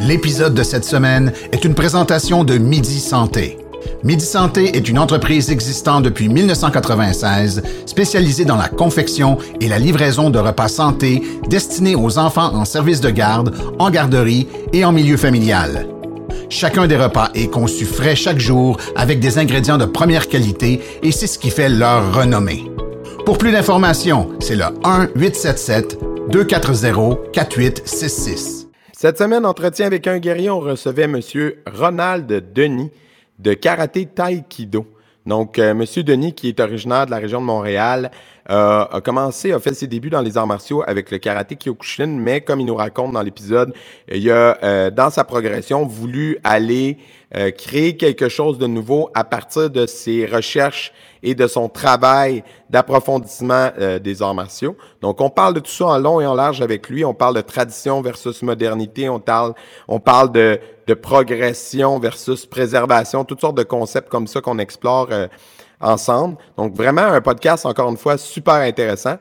L'épisode de cette semaine est une présentation de Midi Santé. Midi Santé est une entreprise existant depuis 1996 spécialisée dans la confection et la livraison de repas santé destinés aux enfants en service de garde, en garderie et en milieu familial. Chacun des repas est conçu frais chaque jour avec des ingrédients de première qualité et c'est ce qui fait leur renommée. Pour plus d'informations, c'est le 1-877-240-4866. Cette semaine, entretien avec un guerrier, on recevait M. Ronald Denis de Karaté Taekwondo. Donc, euh, M. Denis, qui est originaire de la région de Montréal, euh, a commencé, a fait ses débuts dans les arts martiaux avec le karaté Kyokushin, mais comme il nous raconte dans l'épisode, il a, euh, dans sa progression, voulu aller créer quelque chose de nouveau à partir de ses recherches et de son travail d'approfondissement des arts martiaux. Donc, on parle de tout ça en long et en large avec lui. On parle de tradition versus modernité. On parle, on parle de, de progression versus préservation, toutes sortes de concepts comme ça qu'on explore ensemble. Donc, vraiment un podcast, encore une fois, super intéressant.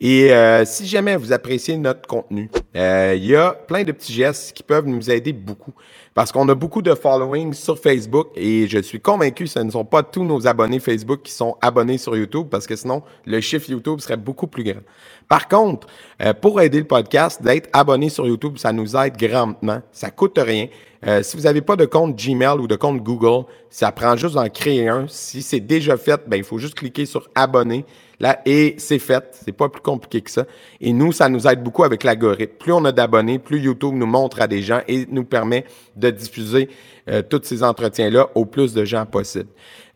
Et euh, si jamais vous appréciez notre contenu, euh, il y a plein de petits gestes qui peuvent nous aider beaucoup. Parce qu'on a beaucoup de following sur Facebook et je suis convaincu que ce ne sont pas tous nos abonnés Facebook qui sont abonnés sur YouTube parce que sinon, le chiffre YouTube serait beaucoup plus grand. Par contre, euh, pour aider le podcast, d'être abonné sur YouTube, ça nous aide grandement. Ça coûte rien. Euh, si vous n'avez pas de compte Gmail ou de compte Google, ça prend juste d'en créer un. Si c'est déjà fait, ben, il faut juste cliquer sur abonner. Là, et c'est fait. C'est pas plus compliqué que ça. Et nous, ça nous aide beaucoup avec l'algorithme. Plus on a d'abonnés, plus YouTube nous montre à des gens et nous permet de diffuser euh, tous ces entretiens-là au plus de gens possible.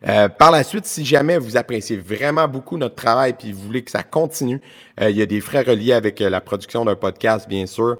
Euh, par la suite, si jamais vous appréciez vraiment beaucoup notre travail puis vous voulez que ça continue, euh, il y a des frais reliés avec la production d'un podcast, bien sûr.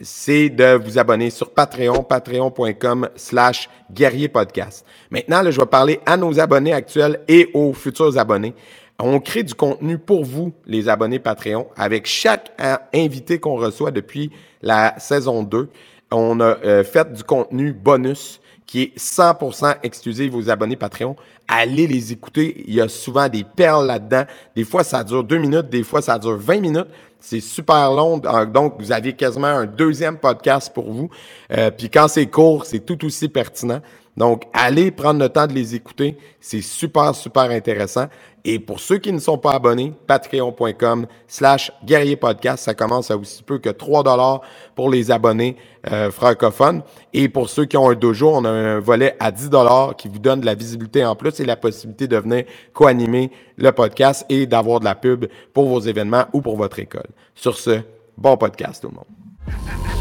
c'est de vous abonner sur Patreon, patreon.com slash guerrier podcast. Maintenant, je vais parler à nos abonnés actuels et aux futurs abonnés. On crée du contenu pour vous, les abonnés Patreon, avec chaque invité qu'on reçoit depuis la saison 2 on a euh, fait du contenu bonus qui est 100% exclusif aux abonnés Patreon. Allez les écouter. Il y a souvent des perles là-dedans. Des fois, ça dure deux minutes. Des fois, ça dure 20 minutes. C'est super long. Donc, vous avez quasiment un deuxième podcast pour vous. Euh, puis quand c'est court, c'est tout aussi pertinent. Donc, allez prendre le temps de les écouter. C'est super, super intéressant. Et pour ceux qui ne sont pas abonnés, patreon.com slash guerrier podcast. Ça commence à aussi peu que 3 dollars pour les abonnés euh, francophones. Et pour ceux qui ont un dojo, on a un volet à 10 dollars qui vous donne de la visibilité en plus et la possibilité de venir co-animer le podcast et d'avoir de la pub pour vos événements ou pour votre école. Sur ce, bon podcast tout le monde.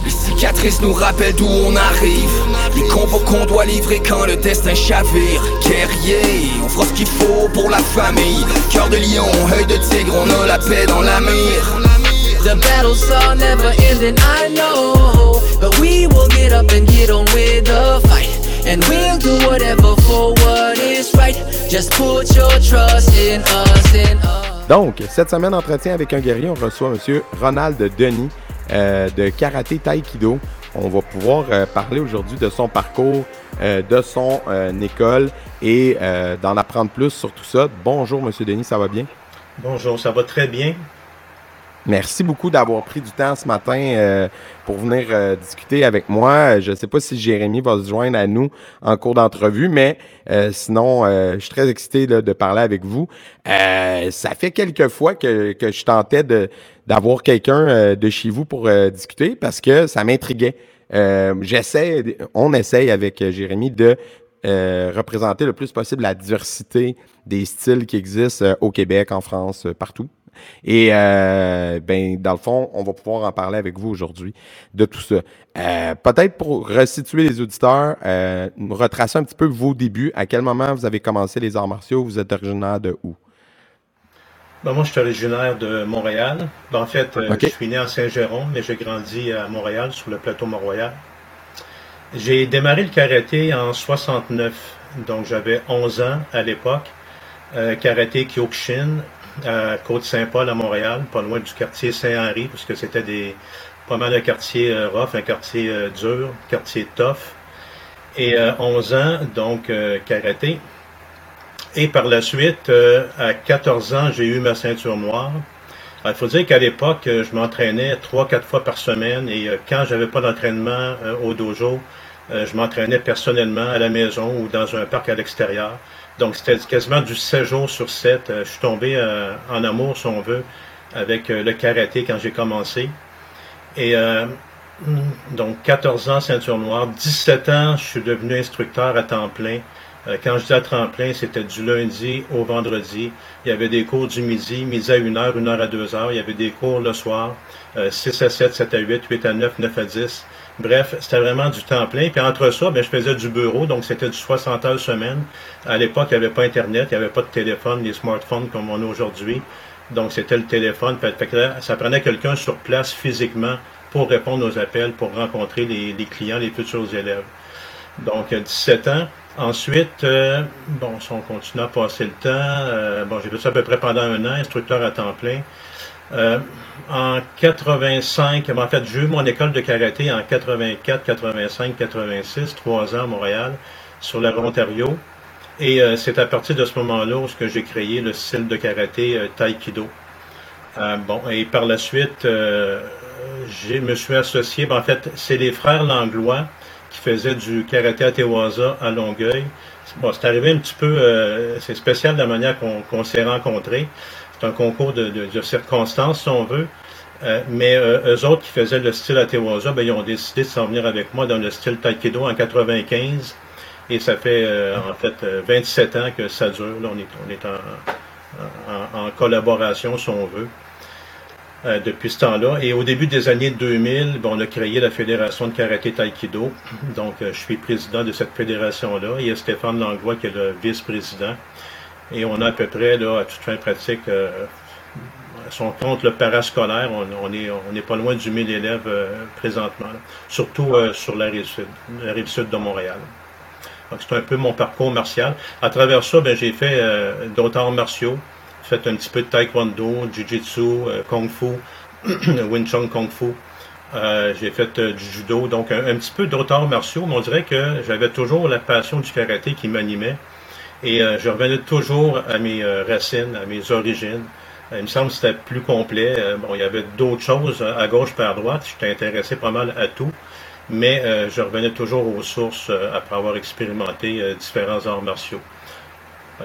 Les cicatrices nous rappellent d'où on arrive. Les combos qu'on doit livrer quand le destin chavire. Guerrier, on fera ce qu'il faut pour la famille. Cœur de lion, œil de tigre, on a la paix dans la mire. The battles are never ending, I know. But we will get up and get on with the fight. And we'll do whatever for what is right. Just put your trust in us, in us. Donc, cette semaine, entretien avec un guerrier, on reçoit M. Ronald Denis euh, de karaté taekwondo. On va pouvoir euh, parler aujourd'hui de son parcours, euh, de son école et d'en apprendre plus sur tout ça. Bonjour, Monsieur Denis, ça va bien? Bonjour, ça va très bien. Merci beaucoup d'avoir pris du temps ce matin euh, pour venir euh, discuter avec moi. Je ne sais pas si Jérémy va se joindre à nous en cours d'entrevue, mais euh, sinon, je suis très excité de parler avec vous. ça fait quelques fois que, que je tentais de d'avoir quelqu'un de chez vous pour discuter parce que ça m'intriguait. J'essaie, on essaye avec Jérémy de représenter le plus possible la diversité des styles qui existent au Québec, en France, partout. Et euh, ben, dans le fond, on va pouvoir en parler avec vous aujourd'hui de tout ça. Euh, peut-être pour resituer les auditeurs, euh, retracer un petit peu vos débuts. À quel moment vous avez commencé les arts martiaux? Vous êtes originaire de où? Ben, moi, je suis originaire de Montréal. Ben, en fait, euh, je suis né en Saint-Jérôme, mais j'ai grandi à Montréal, sur le plateau Mont-Royal. J'ai démarré le karaté en 69, donc j'avais 11 ans à l'époque. Euh, karaté Kyokushin à Côte-Saint-Paul à Montréal, pas loin du quartier Saint-Henri, parce que c'était des pas mal de quartiers euh, rough, un quartier euh, dur, quartier tough. Et 11 euh, ans, donc karaté. Et par la suite, à 14 ans, j'ai eu ma ceinture noire. Il faut dire qu'à l'époque, je m'entraînais trois, quatre fois par semaine et quand j'avais pas d'entraînement au dojo, je m'entraînais personnellement à la maison ou dans un parc à l'extérieur. Donc, c'était quasiment du 7 jours sur 7. je suis tombé en amour, si on veut, avec le karaté quand j'ai commencé. Et donc, 14 ans ceinture noire. 17 ans, je suis devenu instructeur à temps plein. Euh, quand je dis à temps plein, c'était du lundi au vendredi. Il y avait des cours du midi, midi à 1 heure, 1 heure à 2 heures. Il y avait des cours le soir, 6 euh, à 7, 7 à 8, 8 à 9, 9 à 10. Bref, c'était vraiment du temps plein. Puis entre ça, ben, je faisais du bureau, donc c'était du 60 heures semaine. À l'époque, il n'y avait pas Internet, il n'y avait pas de téléphone, les smartphones comme on a aujourd'hui. Donc c'était le téléphone. ça prenait quelqu'un sur place physiquement pour répondre aux appels, pour rencontrer les, clients, les futurs élèves. Donc, 17 ans. Ensuite, euh, bon, si on continue à passer le temps, euh, bon, j'ai fait ça à peu près pendant un an, instructeur à temps plein. Euh, en 85, en fait, j'ai eu mon école de karaté en 84, 85, 86, trois ans à Montréal, sur la Ontario. Et c'est à partir de ce moment-là que j'ai créé le style de karaté Taekwondo. bon, et par la suite, je me suis associé, ben, en fait, c'est les frères Langlois qui faisaient du karaté à Tewaza à Longueuil. Bon, c'est arrivé un petit peu, euh, c'est spécial la manière qu'on s'est rencontrés. C'est un concours de, circonstances, si on veut. Euh, mais euh, eux autres qui faisaient le style à Tewaza, ben, ils ont décidé de s'en venir avec moi dans le style Taekwondo en 95. Et ça fait en fait 27 ans que ça dure. On est, en collaboration, si on veut. Euh, depuis ce temps-là. Et au début des années 2000, on a créé la Fédération de karaté taïkido. Donc, euh, je suis président de cette fédération-là. Il y a Stéphane Langlois qui est le vice-président. Et on a à peu près, là, à toute fin pratique, euh, si on compte le parascolaire, on, on pas loin du 1000 élèves euh, présentement, surtout sur la rive sud, la rive sud de Montréal. Donc, c'est un peu mon parcours martial. À travers ça, ben, j'ai fait d'autres arts martiaux fait un petit peu de taekwondo, jiu-jitsu, euh, kung fu, Wing Chun kung fu. Euh, j'ai fait euh, du judo, donc un, petit peu d'autres arts martiaux, mais on dirait que j'avais toujours la passion du karaté qui m'animait. Et je revenais toujours à mes racines, à mes origines. il me semble que c'était plus complet. bon, il y avait d'autres choses à gauche par à droite. J'étais intéressé pas mal à tout. Mais je revenais toujours aux sources après avoir expérimenté différents arts martiaux.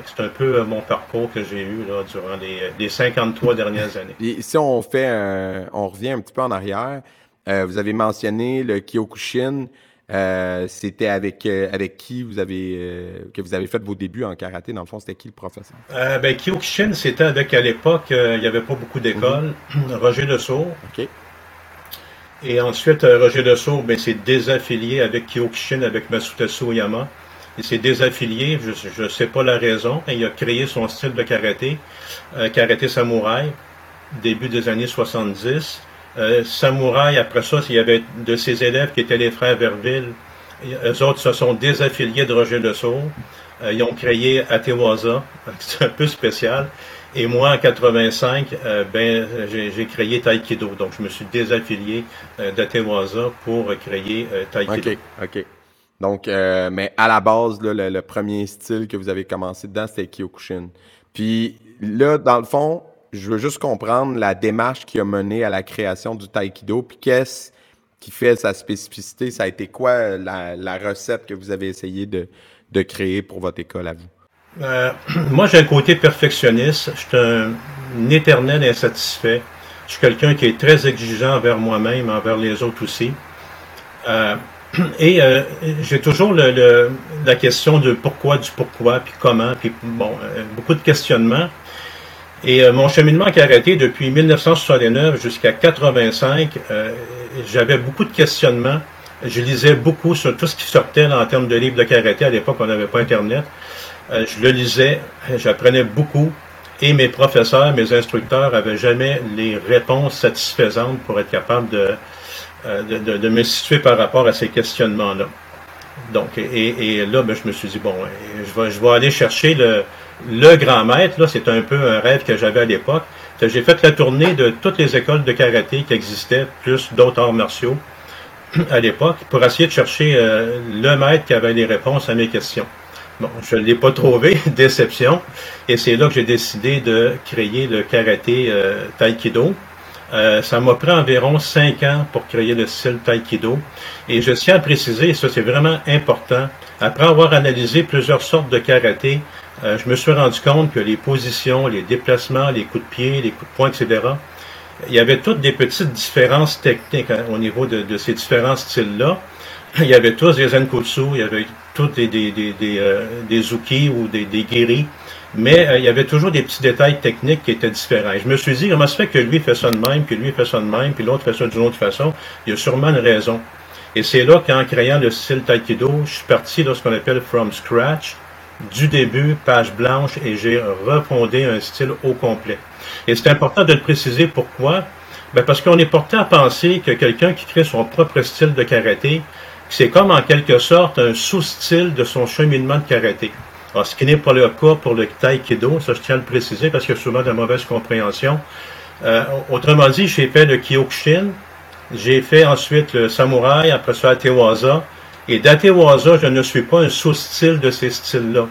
C'est un peu euh, mon parcours que j'ai eu là, durant les, 53 dernières années. Et si on fait on revient un petit peu en arrière, euh, vous avez mentionné le Kyokushin. Euh, c'était avec avec qui vous avez que vous avez fait vos débuts en karaté? Dans le fond c'était qui le professeur? Ben Kyokushin c'était avec à l'époque il n'y avait pas beaucoup d'écoles mhm. Roger Lesourd ok et ensuite Roger Lesourd ben c'est désaffilié avec Kyokushin avec Masutatsu Oyama il s'est désaffilié, je ne sais pas la raison. Il a créé son style de karaté, euh, karaté samouraï, début des années 70. Euh, samouraï, après ça, il y avait de ses élèves qui étaient les frères Verville. Eux autres se sont désaffiliés de Roger de Euh, ils ont créé Atewaza, c'est un peu spécial. Et moi, en 85, euh, ben, j'ai créé Taekwondo. Donc, je me suis désaffilié euh, d'Atewaza pour créer Taekwondo. OK, OK. Donc, euh, mais à la base, là, le, premier style que vous avez commencé dedans, c'était Kyokushin. Puis là, dans le fond, je veux juste comprendre la démarche qui a mené à la création du Taekwondo, puis qu'est-ce qui fait sa spécificité? Ça a été quoi la, recette que vous avez essayé de, de, créer pour votre école à vous? Euh, moi, j'ai un côté perfectionniste. Je suis un, éternel insatisfait. Je suis quelqu'un qui est très exigeant envers moi-même, envers les autres aussi. Euh, et euh, j'ai toujours la question de pourquoi, du pourquoi, puis comment, puis bon, euh, beaucoup de questionnements. Et euh, mon cheminement a karaté depuis 1969 jusqu'à 85, j'avais beaucoup de questionnements. Je lisais beaucoup sur tout ce qui sortait en termes de livres de karaté. À l'époque, on n'avait pas Internet. je le lisais, j'apprenais beaucoup. Et mes professeurs, mes instructeurs avaient jamais les réponses satisfaisantes pour être capable de, euh, de, me situer par rapport à ces questionnements-là. Donc, et, là, ben, je me suis dit, bon, je vais, je vais aller chercher le, le grand maître. Là, c'est un peu un rêve que j'avais à l'époque. J'ai fait la tournée de toutes les écoles de karaté qui existaient, plus d'autres arts martiaux à l'époque, pour essayer de chercher euh, le maître qui avait les réponses à mes questions. Bon, je ne l'ai pas trouvé, déception. Et c'est là que j'ai décidé de créer le karaté euh. Euh, ça m'a pris environ cinq ans pour créer le style taïkido. Et je tiens à préciser, ça c'est vraiment important, après avoir analysé plusieurs sortes de karaté, euh, je me suis rendu compte que les positions, les déplacements, les coups de pied, les coups de poing, etc., il y avait toutes des petites différences techniques hein, au niveau de, ces différents styles-là. Il y avait tous des Zenkutsu, il y avait tous des, des, des, des, euh, Zuki ou des, des Giri, mais euh, il y avait toujours des petits détails techniques qui étaient différents. Je me suis dit, comment se fait que lui fait ça de même, que lui fait ça de même, puis l'autre fait ça d'une autre façon? Il y a sûrement une raison. Et c'est là qu'en créant le style Taekwondo, je suis parti de ce qu'on appelle from scratch, du début, page blanche, et j'ai refondé un style au complet. Et c'est important de le préciser pourquoi. Ben parce qu'on est porté à penser que quelqu'un qui crée son propre style de karaté, c'est comme en quelque sorte un sous-style de son cheminement de karaté. Alors, ce qui n'est pas le cas pour le taekwondo, ça je tiens à le préciser parce qu'il y a souvent de mauvaises compréhensions. Euh, autrement dit, j'ai fait le kyokushin, j'ai fait ensuite le samouraï, après ça la tewaza, et d'Atewaza, je ne suis pas un sous-style de ces styles-là.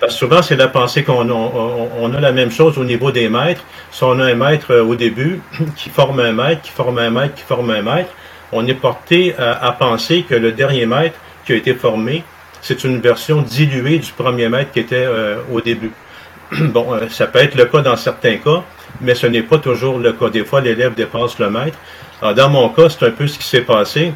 Parce que souvent, c'est la pensée qu'on a, on, a la même chose au niveau des maîtres. Si on a un maître euh, au début qui forme un maître, qui forme un maître, qui forme un maître, on est porté à, penser que le dernier maître qui a été formé, c'est une version diluée du premier maître qui était euh, au début. bon, euh, ça peut être le cas dans certains cas, mais ce n'est pas toujours le cas. Des fois, l'élève dépasse le maître. Alors, dans mon cas, c'est un peu ce qui s'est passé.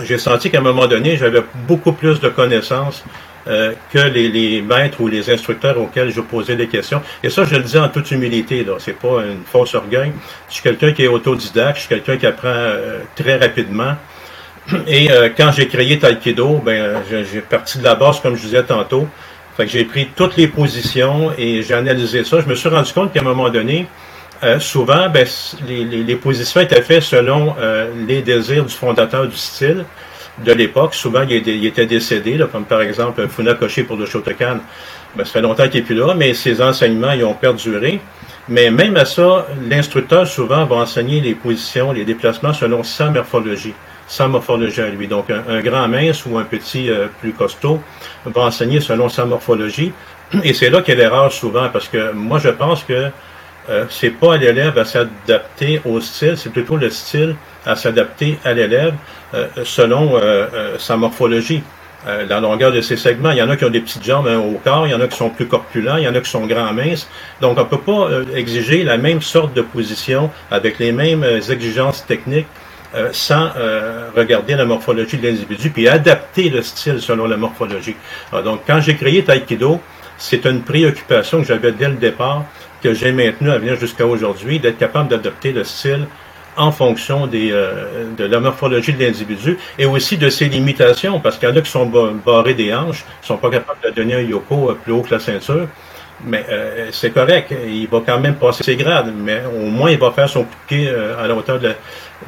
J'ai senti qu'à un moment donné, j'avais beaucoup plus de connaissances euh, que les, maîtres ou les instructeurs auxquels je posais des questions. Et ça, je le dis en toute humilité, là. C'est pas une fausse orgueil. Je suis quelqu'un qui est autodidacte, je suis quelqu'un qui apprend très rapidement. Et euh, quand j'ai créé Taekwondo, ben, j'ai parti de la base, comme je disais tantôt. Fait que j'ai pris toutes les positions et j'ai analysé ça. Je me suis rendu compte qu'à un moment donné, souvent, ben, les, positions étaient faites selon les désirs du fondateur du style de l'époque. Souvent, il, était décédé, comme par exemple Funakoshi pour le Shotokan. Ben, ça fait longtemps qu'il n'est plus là, mais ses enseignements ils ont perduré. Mais même à ça, l'instructeur souvent va enseigner les positions, les déplacements selon sa morphologie, sa morphologie à lui. Donc un, grand mince ou un petit euh, plus costaud va enseigner selon sa morphologie. Et c'est là a l'erreur souvent, parce que moi je pense que euh, c'est pas l'élève à s'adapter au style, c'est plutôt le style à s'adapter à l'élève euh, selon euh, sa morphologie. la longueur de ses segments. Il y en a qui ont des petites jambes hein, au corps, il y en a qui sont plus corpulents, il y en a qui sont grands minces. Donc, on ne peut pas exiger la même sorte de position avec les mêmes exigences techniques sans regarder la morphologie de l'individu, puis adapter le style selon la morphologie. donc, quand j'ai créé Taekwondo, c'est une préoccupation que j'avais dès le départ que j'ai maintenu à venir jusqu'à aujourd'hui, d'être capable d'adopter le style en fonction euh, de la morphologie de l'individu et aussi de ses limitations, parce qu'il y en a qui sont barrés des hanches, qui sont pas capables de donner un yoko euh, plus haut que la ceinture. Mais euh, c'est correct, il va quand même passer ses grades, mais au moins il va faire son coup de pied à la hauteur de,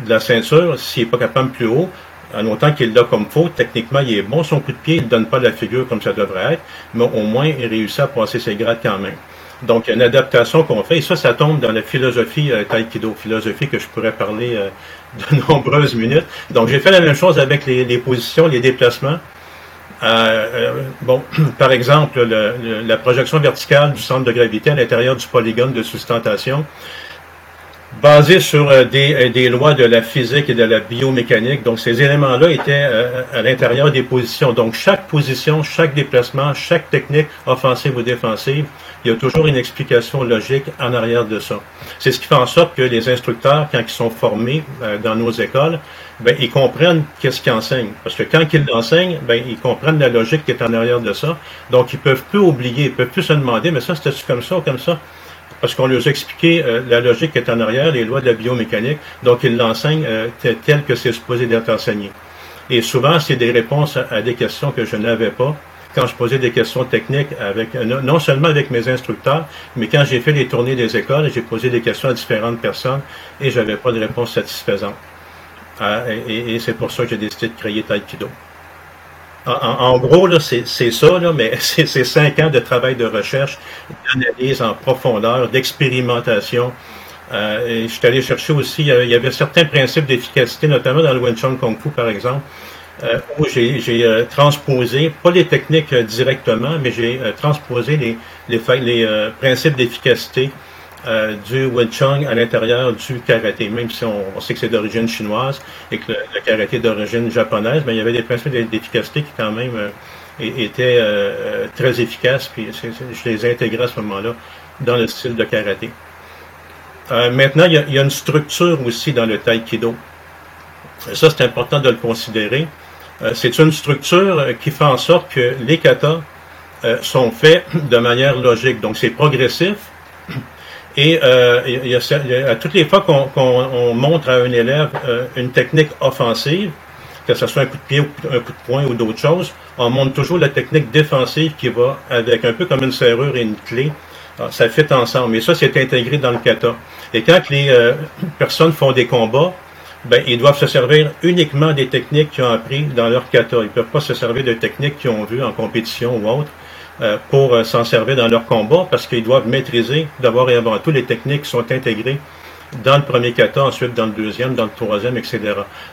la ceinture s'il n'est pas capable plus haut. En autant qu'il l'a comme faux, techniquement, il est bon son coup de pied, il ne donne pas la figure comme ça devrait être, mais au moins il réussit à passer ses grades quand même. Donc, une adaptation qu'on fait, et ça, ça tombe dans la philosophie euh, Taekwondo, philosophie que je pourrais parler euh, de nombreuses minutes. Donc, j'ai fait la même chose avec les, positions, les déplacements. Euh, bon, par exemple, la projection verticale du centre de gravité à l'intérieur du polygone de sustentation basé sur euh, des, euh, des, lois de la physique et de la biomécanique. Donc, ces éléments-là étaient euh, à l'intérieur des positions. Donc, chaque position, chaque déplacement, chaque technique, offensive ou défensive, il y a toujours une explication logique en arrière de ça. C'est ce qui fait en sorte que les instructeurs, quand ils sont formés dans nos écoles, ben, ils comprennent qu'est-ce qu'ils enseignent. Parce que quand ils l'enseignent, ben, ils comprennent la logique qui est en arrière de ça. Donc, ils peuvent plus oublier, ils peuvent plus se demander, mais ça, c'était comme ça ou comme ça? parce qu'on leur a expliqué euh, la logique qui est en arrière, les lois de la biomécanique, donc ils l'enseignent euh, tel, que c'est supposé d'être enseigné. Et souvent, c'est des réponses à, des questions que je n'avais pas quand je posais des questions techniques avec non seulement avec mes instructeurs, mais quand j'ai fait les tournées des écoles, j'ai posé des questions à différentes personnes et je n'avais pas de réponse satisfaisante. Ah, et, c'est pour ça que j'ai décidé de créer Taekwondo. En, gros, là, c'est, ça, là, mais c'est, cinq ans de travail de recherche, d'analyse en profondeur, d'expérimentation. Euh, je suis allé chercher aussi, il y avait certains principes d'efficacité, notamment dans le Wing Chun Kung Fu, par exemple, où j'ai transposé, pas les techniques directement, mais j'ai transposé les, les principes d'efficacité du Wing Chun à l'intérieur du karaté, même si on, sait que c'est d'origine chinoise et que le, karaté est d'origine japonaise, mais il y avait des principes d'efficacité qui quand même étaient très efficaces, puis je les ai intégrés à ce moment-là dans le style de karaté. Euh, maintenant, il y, a, une structure aussi dans le taïkido. Et ça, c'est important de le considérer. Euh, c'est une structure euh, qui fait en sorte que les katas sont faits de manière logique. Donc, c'est progressif. Et il y à toutes les fois qu'on montre à un élève une technique offensive, que ce soit un coup de pied, un coup de poing ou d'autres choses, on montre toujours la technique défensive qui va avec un peu comme une serrure et une clé ah, ça fait ensemble. Et ça, c'est intégré dans le kata. Et quand les euh, personnes font des combats, ben, ils doivent se servir uniquement des techniques qu'ils ont appris dans leur kata. Ils ne peuvent pas se servir de techniques qu'ils ont vues en compétition ou autre euh, pour euh, s'en servir dans leur combat parce qu'ils doivent maîtriser d'abord et avant tout les techniques qui sont intégrées dans le premier kata, ensuite dans le deuxième, dans le troisième, etc.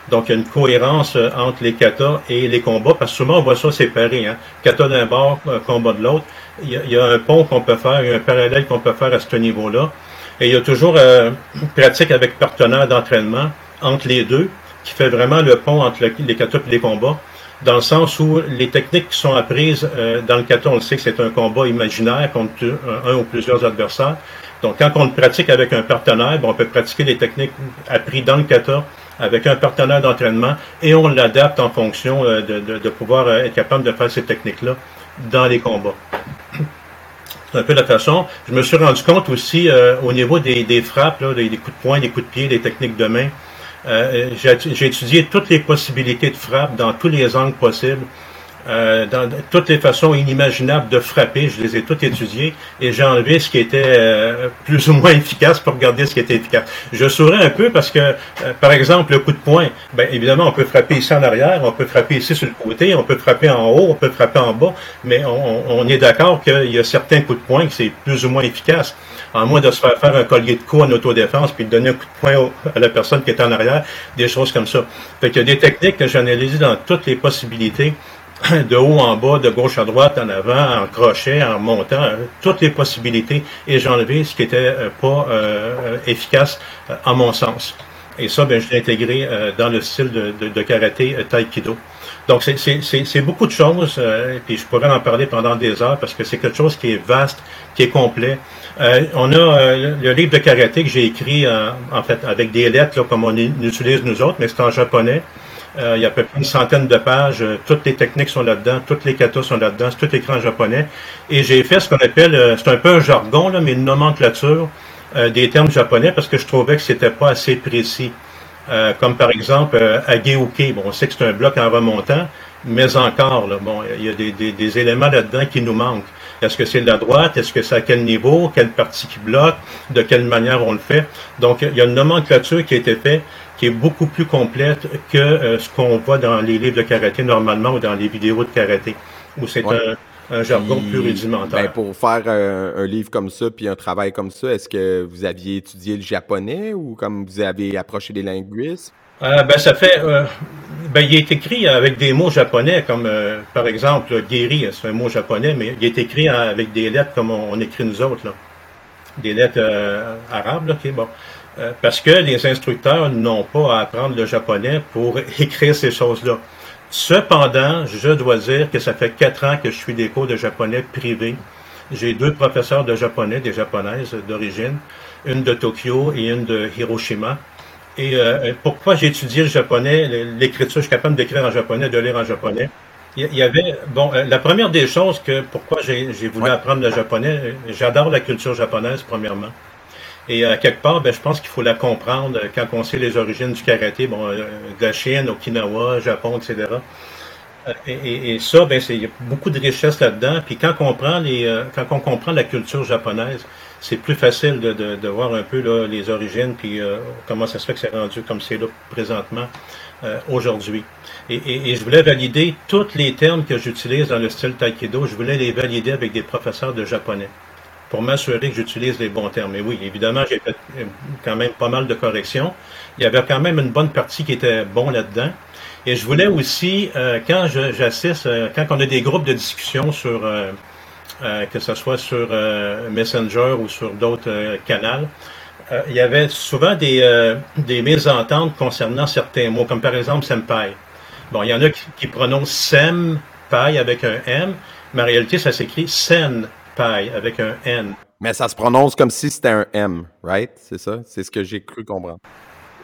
Donc, il y a une cohérence entre les katas et les combats, parce que souvent, on voit ça séparé. Hein? Kata d'un bord, combat de l'autre il y, a, un pont qu'on peut faire, il y a un parallèle qu'on peut faire à ce niveau-là. Et il y a toujours euh, une pratique avec partenaire d'entraînement entre les deux, qui fait vraiment le pont entre les kata et les combats, dans le sens où les techniques qui sont apprises euh, dans le kata, on le sait que c'est un combat imaginaire contre un, ou plusieurs adversaires. Donc, quand on le pratique avec un partenaire, on peut pratiquer les techniques apprises dans le kata avec un partenaire d'entraînement et on l'adapte en fonction euh, de, pouvoir être capable de faire ces techniques-là dans les combats. C'est un peu la façon. Je me suis rendu compte aussi euh, au niveau des, des frappes, là, des, coups de poing, des coups de pied, des techniques de main. Euh, j'ai étudié toutes les possibilités de frappe dans tous les angles possibles. Euh, dans toutes les façons inimaginables de frapper, je les ai toutes étudiées et j'ai enlevé ce qui était euh, plus ou moins efficace pour regarder ce qui était efficace. Je souris un peu parce que, par exemple, le coup de poing, ben, évidemment, on peut frapper ici en arrière, on peut frapper ici sur le côté, on peut frapper en haut, on peut frapper en bas, mais on, est d'accord qu'il y a certains coups de poing qui c'est plus ou moins efficace. En moins de se faire faire un collier de cou en autodéfense puis de donner un coup de poing à la personne qui est en arrière, des choses comme ça. Fait qu'il y a des techniques que j'analyse dans toutes les possibilités de haut en bas, de gauche à droite, en avant, en crochet, en montant, euh, toutes les possibilités, et j'ai enlevé ce qui était euh, pas euh, efficace à mon sens. Et ça, ben, je l'ai intégré dans le style de, karaté taïkido. Donc, c'est beaucoup de choses, et puis je pourrais en parler pendant des heures parce que c'est quelque chose qui est vaste, qui est complet. on a le livre de karaté que j'ai écrit, en fait, avec des lettres, comme on utilise nous autres, mais c'est en japonais. Euh, il y a à peu près une centaine de pages. Euh, toutes les techniques sont là-dedans, toutes les katas sont là-dedans, c'est tout écrit en japonais. Et j'ai fait ce qu'on appelle, euh, c'est un peu un jargon, là, mais une nomenclature des termes japonais parce que je trouvais que c'était pas assez précis. Comme par exemple Ageuke. Bon, on sait que c'est un bloc en remontant, mais encore, là, bon, il y a des, des, des éléments là-dedans qui nous manquent. Est-ce que c'est de la droite? Est-ce que c'est à quel niveau? Quelle partie qui bloque? De quelle manière on le fait? Donc, il y a une nomenclature qui a été faite qui est beaucoup plus complète que euh, ce qu'on voit dans les livres de karaté normalement ou dans les vidéos de karaté, où c'est un, jargon plus rudimentaire. Ben, pour faire un, livre comme ça, puis un travail comme ça, est-ce que vous aviez étudié le japonais ou comme vous avez approché des linguistes? Euh, ben, ça fait. Euh, ben, il est écrit avec des mots japonais, comme par exemple, guéri, c'est un mot japonais, mais il est écrit avec des lettres comme on, écrit nous autres, là. Des lettres arabes, là, ok, bon. Euh, parce que les instructeurs n'ont pas à apprendre le japonais pour écrire ces choses-là. Cependant, je dois dire que ça fait quatre ans que je suis des cours de japonais privés. J'ai deux professeurs de japonais, des japonaises d'origine, une de Tokyo et une de Hiroshima. Et euh, pourquoi j'ai étudié le japonais, l'écriture, je suis capable d'écrire en japonais, de lire en japonais? Il y avait, bon, euh, la première des choses que pourquoi j'ai voulu apprendre le japonais, j'adore la culture japonaise, premièrement. Et à quelque part, ben, je pense qu'il faut la comprendre euh, quand on sait les origines du karaté, bon, euh, de la Chine, Okinawa, Japon, etc. Euh, et, ça, ben, il y a beaucoup de richesse là-dedans. Puis quand on comprend les, quand on comprend la culture japonaise, c'est plus facile de, de, voir un peu les origines, puis comment ça se fait que c'est rendu comme c'est là présentement aujourd'hui. Et, et, je voulais valider tous les termes que j'utilise dans le style taekwondo, je voulais les valider avec des professeurs de japonais. Pour m'assurer que j'utilise les bons termes. Mais oui, évidemment, j'ai fait euh, quand même pas mal de corrections. Il y avait quand même une bonne partie qui était bon là-dedans. Et je voulais aussi, euh, quand j'assiste, euh, quand on a des groupes de discussion sur, que ce soit sur Messenger ou sur d'autres canaux, il y avait souvent des, des mésententes concernant certains mots, comme par exemple senpai. Bon, il y en a qui, prononcent senpai avec un M, mais en réalité, ça s'écrit sen avec un N. Mais ça se prononce comme si c'était un M, right? C'est ça? C'est ce que j'ai cru comprendre.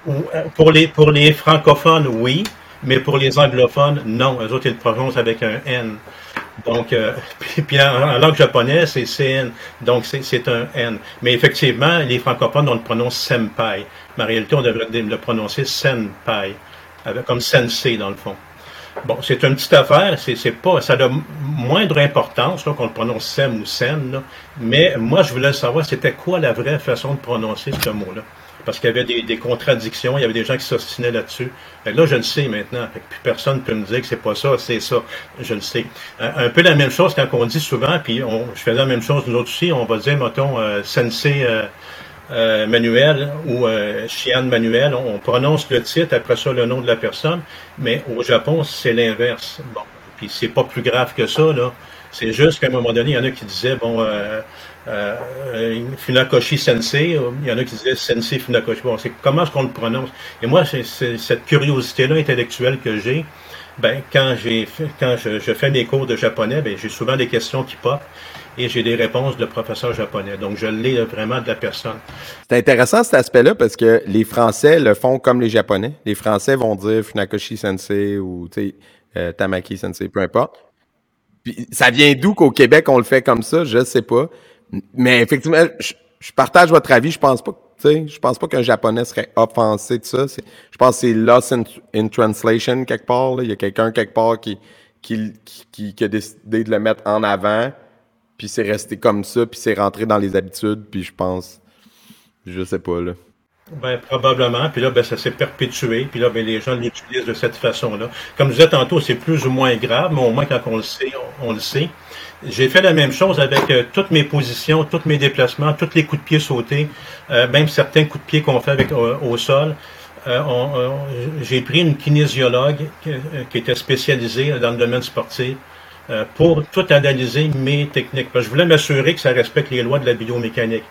Euh, pour les, pour les francophones, oui, mais pour les anglophones, non. Eux autres, ils le prononcent avec un N. Donc, euh, puis, en, langue japonaise, c'est CN, donc c'est un N. Mais effectivement, les francophones, on le prononce senpai. Mais en réalité, on devrait le prononcer senpai, avec, comme sensei dans le fond. Bon, c'est une petite affaire, c'est pas, ça a moindre importance qu'on le prononce sem ou sen, mais moi je voulais savoir c'était quoi la vraie façon de prononcer ce mot-là? Parce qu'il y avait des, contradictions, il y avait des gens qui s'ostinaient là-dessus. Là, je le sais maintenant. plus personne ne peut me dire que c'est pas ça, c'est ça. Je le sais. Un, peu la même chose quand on dit souvent, puis on, je fais la même chose nous autres aussi, on va dire, mettons, euh, sensei, euh, euh, manuel ou euh, manuel, on, prononce le titre, après ça le nom de la personne, mais au Japon, c'est l'inverse. Bon, puis c'est pas plus grave que ça, là. C'est juste qu'à un moment donné, il y en a qui disaient, bon, euh, euh, Funakoshi Sensei, il y en a qui disaient Sensei Funakoshi. Bon, c'est comment est-ce qu'on le prononce? Et moi, c'est cette curiosité-là intellectuelle que j'ai. Ben, quand j'ai quand je, fais mes cours de japonais, ben, j'ai souvent des questions qui pop et j'ai des réponses de professeurs japonais. Donc, je l'ai vraiment de la personne. C'est intéressant cet aspect-là parce que les Français le font comme les Japonais. Les Français vont dire Funakoshi Sensei ou euh, Tamaki Sensei, peu importe. Ça vient d'où qu'au Québec on le fait comme ça, je sais pas. Mais effectivement, je, partage votre avis. Je pense pas je pense pas qu'un japonais serait offensé de ça. Je pense que c'est lost in, translation quelque part. Il y a quelqu'un quelque part qui, qui, qui, a décidé de le mettre en avant puis c'est resté comme ça, puis c'est rentré dans les habitudes, puis je pense, je sais pas, là. Ben, probablement. Puis là, ben, ça s'est perpétué. Puis là, ben, les gens l'utilisent de cette façon-là. Comme je disais tantôt, c'est plus ou moins grave, mais au moins quand on le sait, on, le sait. J'ai fait la même chose avec euh, toutes mes positions, tous mes déplacements, tous les coups de pied sautés, euh, même certains coups de pied qu'on fait avec euh, au sol. J'ai pris une kinésiologue qui était spécialisée dans le domaine sportif euh, pour tout analyser mes techniques. je voulais m'assurer que ça respecte les lois de la biomécanique.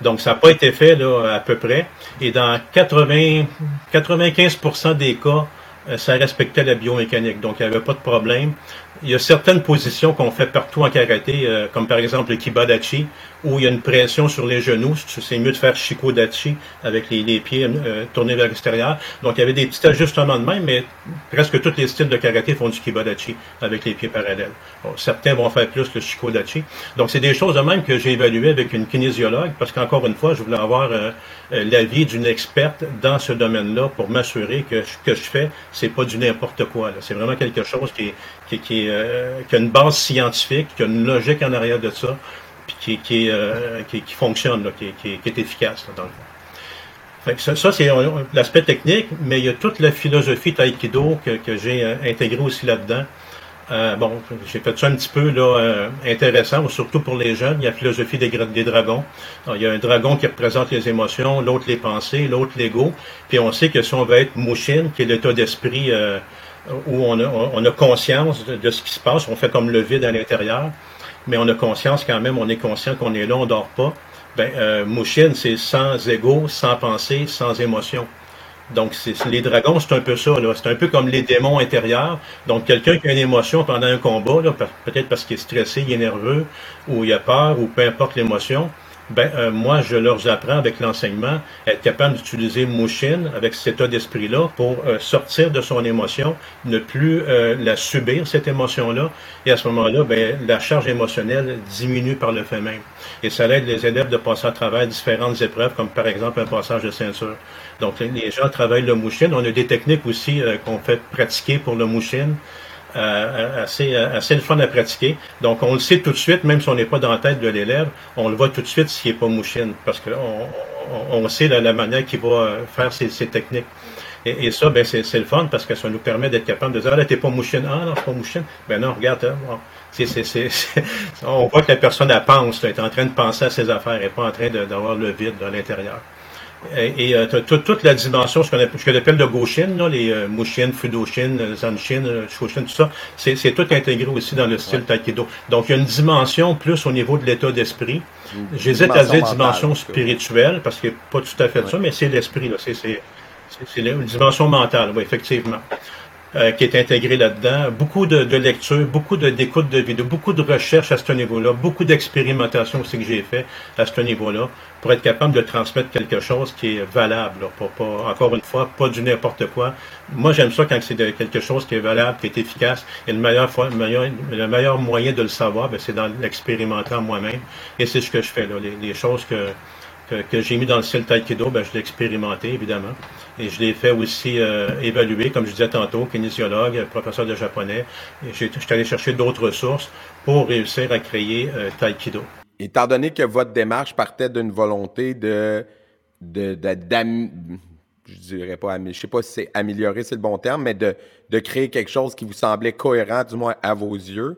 Donc, ça n'a pas été fait là, à peu près. Et dans 80, 95% des cas, euh, ça respectait la biomécanique. Donc, il n'y avait pas de problème il y a certaines positions qu'on fait partout en karaté, euh, comme par exemple le kibadachi, où il y a une pression sur les genoux. C'est mieux de faire shikodachi avec les, pieds euh, tournés vers l'extérieur. Donc, il y avait des petits ajustements de même, mais presque tous les styles de karaté font du kibadachi avec les pieds parallèles. certains vont faire plus le shikodachi. Donc, c'est des choses de même que j'ai évaluées avec une kinésiologue, parce qu'encore une fois, je voulais avoir euh, l'avis d'une experte dans ce domaine-là pour m'assurer que ce que je fais, c'est pas du n'importe quoi. C'est vraiment quelque chose qui est, qui, qui, euh, qui, a une base scientifique, qui a une logique en arrière de ça, euh, qui, fonctionne, qui, est efficace dans le ça, c'est l'aspect technique, mais il y a toute la philosophie taïkido que, j'ai euh, intégrée aussi là-dedans. bon, j'ai fait ça un petit peu là, intéressant, surtout pour les jeunes. Il y a la philosophie des, dragons. il y a un dragon qui représente les émotions, l'autre les pensées, l'autre l'ego. Puis on sait que si on veut être Mushin, qui est l'état d'esprit où on a, on a conscience de, ce qui se passe, on fait comme le vide à l'intérieur, mais on a conscience quand même, on est conscient qu'on est là, on dort pas. Ben, euh, Mushin, c'est sans ego, sans pensée, sans émotion. Donc, c'est, les dragons, c'est un peu ça. Là. C'est un peu comme les démons intérieurs. Donc, quelqu'un qui a une émotion pendant un combat, là, peut-être parce qu'il est stressé, il est nerveux, ou il a peur, ou peu importe l'émotion, ben, euh, moi, je leur apprends avec l'enseignement être capable d'utiliser Mushin avec cet état d'esprit-là pour euh, sortir de son émotion, ne plus euh, la subir, cette émotion-là. Et à ce moment-là, ben, la charge émotionnelle diminue par le fait même. Et ça aide les élèves de passer à travers différentes épreuves, comme par exemple un passage de ceinture. Donc, les gens travaillent le Mushin. On a des techniques aussi qu'on fait pratiquer pour le Mushin. Euh, assez, euh, assez le fun à pratiquer. Donc, on le sait tout de suite, même si on n'est pas dans la tête de l'élève, on le voit tout de suite s'il n'est pas mouchine, parce qu'on on, sait la, manière qu'il va faire ses, techniques. Et, ça, ben, c'est le fun parce que ça nous permet d'être capable de dire, ah là, t'es pas mouchine. Ah non, pas mouchine. Ben non, regarde, on voit que la personne, elle pense, elle est en train de penser à ses affaires, n'est pas en train d'avoir le vide à l'intérieur. Et, euh, toute la dimension, ce qu'on appelle de Goshin, là, les euh, Mushin, Fudoshin, euh, Zanshin, euh, Shoshin, tout ça, c'est tout intégré aussi dans le style Taekwondo. Donc, il y a une dimension plus au niveau de l'état d'esprit. J'hésite à dire dimension spirituelle, parce que pas tout à fait ça, mais c'est l'esprit. C'est une dimension mentale, oui, effectivement. Euh, qui est intégré là-dedans. Beaucoup de, de lectures, beaucoup d'écoute de, vidéos, beaucoup de recherches à ce niveau-là, beaucoup d'expérimentation aussi que j'ai fait à ce niveau-là pour être capable de transmettre quelque chose qui est valable. pas, encore une fois, pas du n'importe quoi. Moi, j'aime ça quand c'est quelque chose qui est valable, qui est efficace. Et le meilleur, le meilleur, le meilleur moyen de le savoir, ben, c'est dans l'expérimenter moi-même. Et c'est ce que je fais là. Les, les choses que que, j'ai mis dans le style Taekwondo, ben, je l'ai expérimenté, évidemment. Et je l'ai fait aussi euh, évaluer, comme je disais tantôt, kinésiologue, professeur de japonais. Je suis allé chercher d'autres ressources pour réussir à créer euh, Taekwondo. Étant donné que votre démarche partait d'une volonté de, de, je dirais pas, je sais pas si c'est améliorer, c'est le bon terme, mais de, de créer quelque chose qui vous semblait cohérent, du moins à vos yeux.